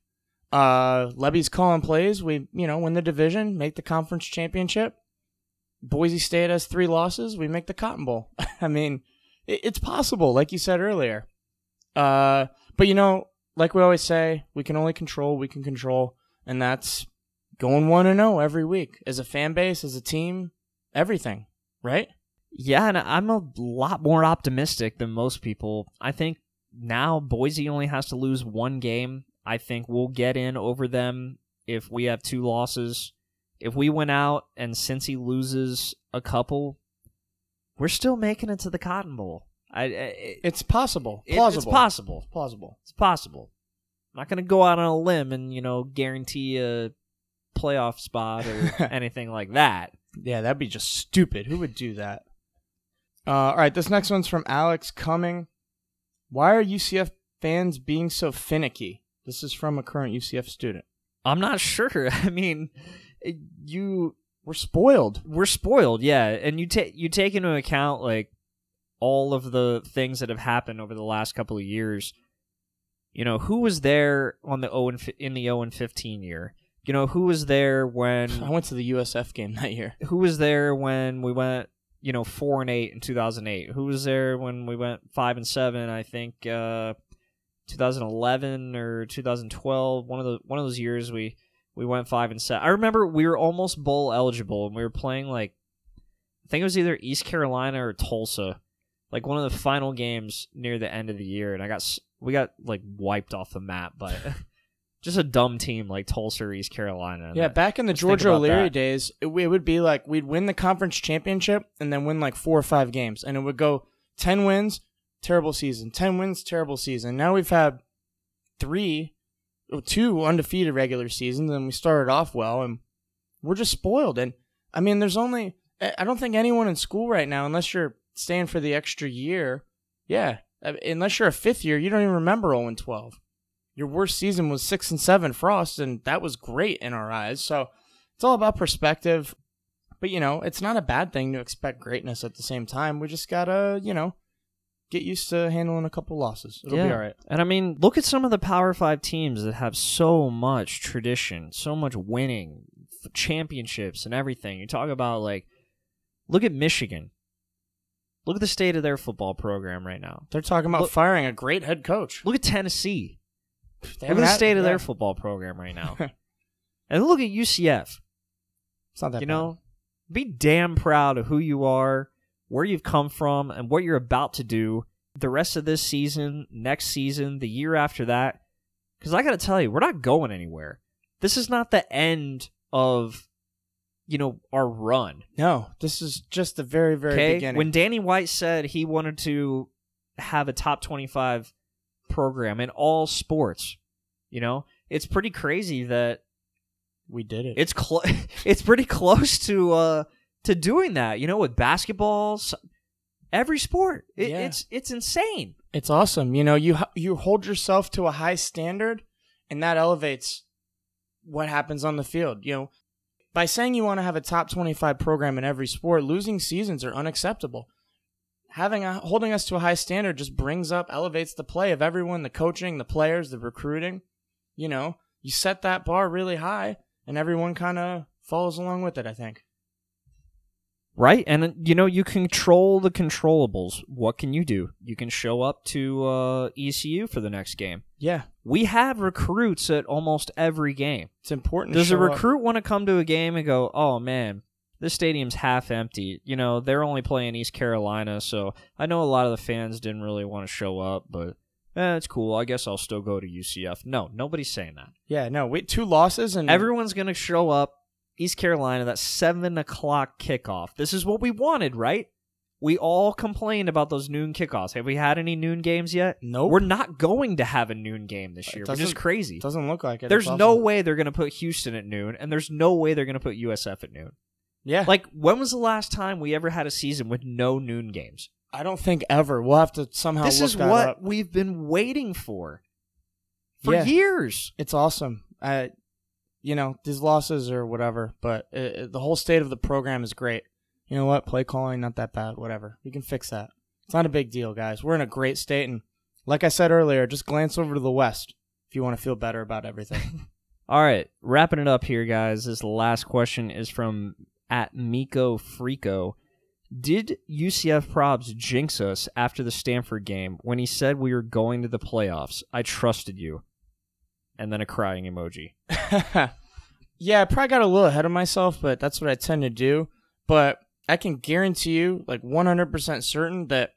Uh, Lebby's calling plays. We, you know, win the division, make the conference championship. Boise State has three losses. We make the Cotton Bowl. I mean, it, it's possible, like you said earlier. Uh, but, you know, like we always say, we can only control, we can control. And that's going 1 and 0 every week as a fan base, as a team, everything, right? Yeah, and I'm a lot more optimistic than most people. I think now Boise only has to lose one game. I think we'll get in over them if we have two losses. If we went out and Cincy loses a couple, we're still making it to the Cotton Bowl. I, I it, It's possible. it- Plausible. it's possible. Plausible. It's possible. I'm not going to go out on a limb and you know guarantee a playoff spot or anything like that. Yeah, that'd be just stupid. Who would do that? Uh, all right, this next one's from Alex Cumming. Why are UCF fans being so finicky? This is from a current UCF student. I'm not sure. I mean, you We're spoiled. we're spoiled, yeah, and you take you take into account like all of the things that have happened over the last couple of years. You know, who was there on the 0 and fi- in the 0 and 15 year? You know, who was there when I went to the USF game that year. who was there when we went, you know, 4 and 8 in 2008? Who was there when we went 5 and 7, I think uh 2011 or 2012, one of the one of those years we we went 5 and 7. I remember we were almost bowl eligible and we were playing like I think it was either East Carolina or Tulsa. Like one of the final games near the end of the year and I got we got like wiped off the map but. just a dumb team like Tulsa or East Carolina. Yeah, That- back in the George O'Leary that. days, it, it would be like we'd win the conference championship and then win like four or five games, and it would go ten wins, terrible season, ten wins, terrible season. Now we've had three, oh, two undefeated regular seasons, and we started off well, and we're just spoiled. And I mean, there's only I don't think anyone in school right now, unless you're staying for the extra year, yeah, uh, unless you're a fifth year, you don't even remember 0 and 12 your worst season was six and seven frost and that was great in our eyes so it's all about perspective but you know it's not a bad thing to expect greatness at the same time we just gotta you know get used to handling a couple losses. It'll be all right. And I mean, look at some of the Power Five teams that have so much tradition, so much winning, championships, and everything. You talk about like, look at Michigan. Look at the state of their football program right now. They're talking about Look- firing a great head coach. Look at Tennessee. They Look at the had- state of yeah. their football program right now. and look at UCF. It's not that you bad. know, be damn proud of who you are, where you've come from, and what you're about to do the rest of this season, next season, the year after that. Because I got to tell you, we're not going anywhere. This is not the end of, you know, our run. No, this is just the very, very Okay, beginning. when Danny White said he wanted to have a top twenty-five program in all sports, you know, it's pretty crazy that we did it. it's clo- it's pretty close to uh to doing that you know with basketball s- every sport it, Yeah. it's it's insane It's awesome. You know, you you hold yourself to a high standard, and that elevates what happens on the field. You know, by saying you want to have a top twenty-five program in every sport, losing seasons are unacceptable. Having a, holding us to a high standard just brings up, elevates the play of everyone, the coaching, the players, the recruiting. You know, you set that bar really high, and everyone kind of follows along with it. I think. Right? And uh, you know you control the controllables. What can you do? You can show up to uh ecu for the next game. Yeah, we have recruits at almost every game. It's important. to does a show up. recruit want to come to a game and go oh man this stadium's half empty. You know they're only playing east carolina so i know a lot of the fans didn't really want to show up but eh, it's cool. I guess i'll still go to ucf no nobody's saying that. Yeah, no, we two losses and everyone's gonna show up east carolina that seven o'clock kickoff this is what we wanted right we all complained about those noon kickoffs have we had any noon games yet Nope. we're not going to have a noon game this year which is crazy doesn't look like it. there's no awesome. way they're going to put Houston at noon, and there's no way they're going to put USF at noon. Yeah, Like, when was the last time we ever had a season with no noon games? I don't think ever. We'll have to somehow. this is what up. we've been waiting for for Yeah. years. It's awesome. I, you know, these losses or whatever, but it, it- the whole state of the program is great. You know what? Play calling not that bad. Whatever. We can fix that. It's not a big deal, guys. We're in a great state, and like I said earlier, just glance over to the west if you want to feel better about everything. All right, wrapping it up here, guys. This last question is from at Miko Frico. Did UCF Probs jinx us after the Stanford game when he said we were going to the playoffs? I trusted you. And then a crying emoji. yeah, I probably got a little ahead of myself, but that's what I tend to do. But I can guarantee you, like 100% certain, that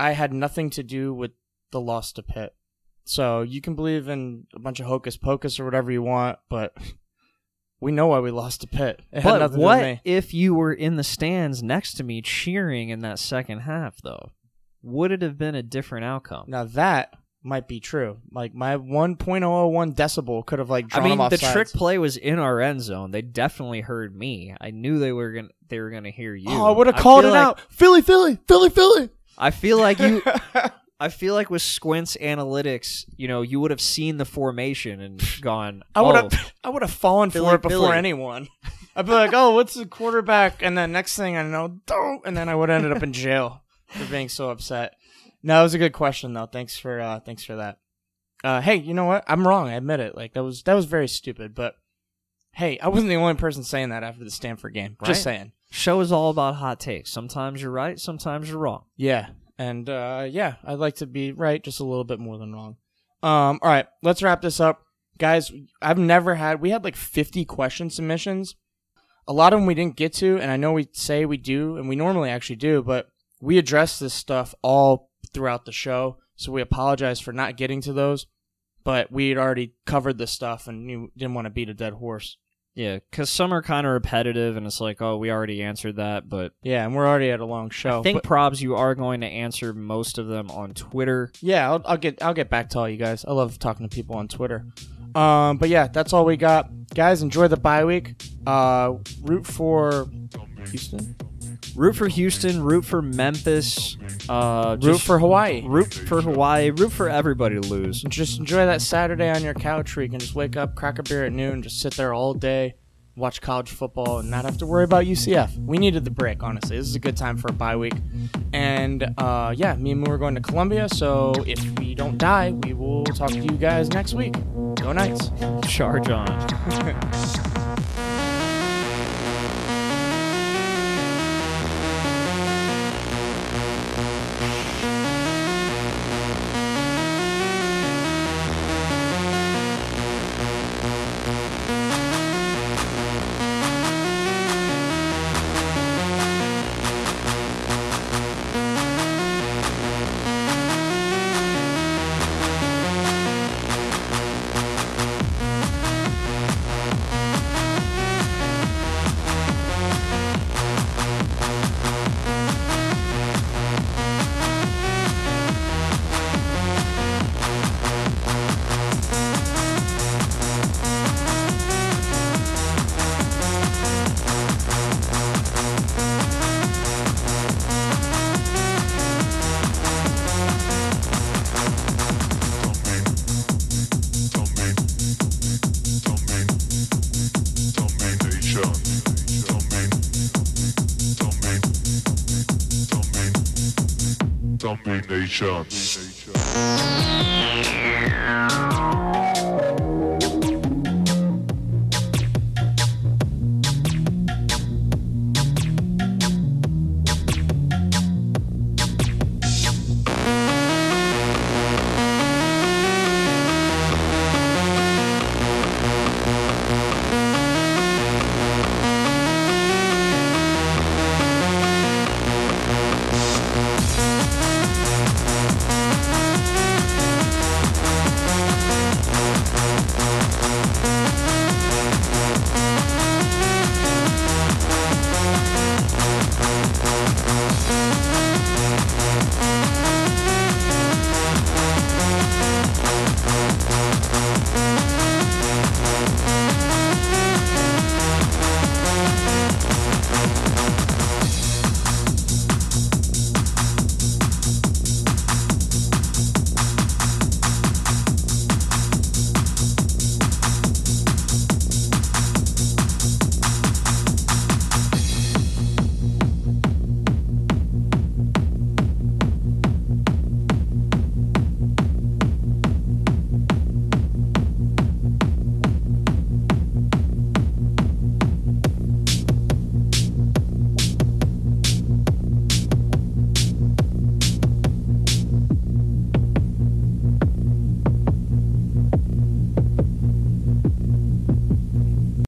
I had nothing to do with the loss to Pitt. So you can believe in a bunch of hocus pocus or whatever you want, but we know why we lost to Pitt. It had But nothing what with me. if you were in the stands next to me cheering in that second half, though? Would it have been a different outcome? Now that might be true. Like my 1.001 decibel could have like I mean, off the sides. trick play was in our end zone. They definitely heard me. I knew they were gonna they were gonna hear you. Oh, I would have called it like- out. Philly, Philly, Philly, Philly. I feel like you. I feel like with Squint's analytics, you know, you would have seen the formation and gone. I would oh, have I would have fallen Philly, for it before Philly. anyone. I'd be like, "Oh, what's the quarterback?" And then next thing I know, don't. And then I would have ended up in jail for being so upset. No, that was a good question though. Thanks for uh, thanks for that. Uh, hey, you know what? I'm wrong. I admit it. Like that was that was very stupid. But hey, I wasn't the only person saying that after the Stanford game. Right. Just saying. show is all about hot takes. Sometimes you're right. Sometimes you're wrong. Yeah, and uh, yeah, I'd like to be right just a little bit more than wrong. Um, all right, let's wrap this up, guys. I've never had. We had like 50 question submissions. A lot of them we didn't get to, and I know we say we do, and we normally actually do, but we address this stuff all throughout the show. So we apologize for not getting to those, but we had already covered this stuff, and you didn't want to beat a dead horse. Yeah, because some are kind of repetitive, and it's like, oh, we already answered that. But Yeah, and we're already at a long show. I think but- probs you are going to answer most of them on Twitter. Yeah, I'll, I'll get I'll get back to all you guys. I love talking to people on Twitter. Um, but yeah, that's all we got, guys. Enjoy the bye week. Uh, root for Houston. Root for Houston. Root for Memphis. Uh, Root for Hawaii. root for Hawaii. Root for everybody to lose. Just enjoy that Saturday on your couch where you can just wake up, crack a beer at noon, just sit there all day, watch college football and not have to worry about UCF. We needed the break, honestly. This is a good time for a bye week. And uh, yeah, me and Moo are going to Colombia. So if we don't die, we will talk to you guys next week. Go Knights. Charge on. Domination.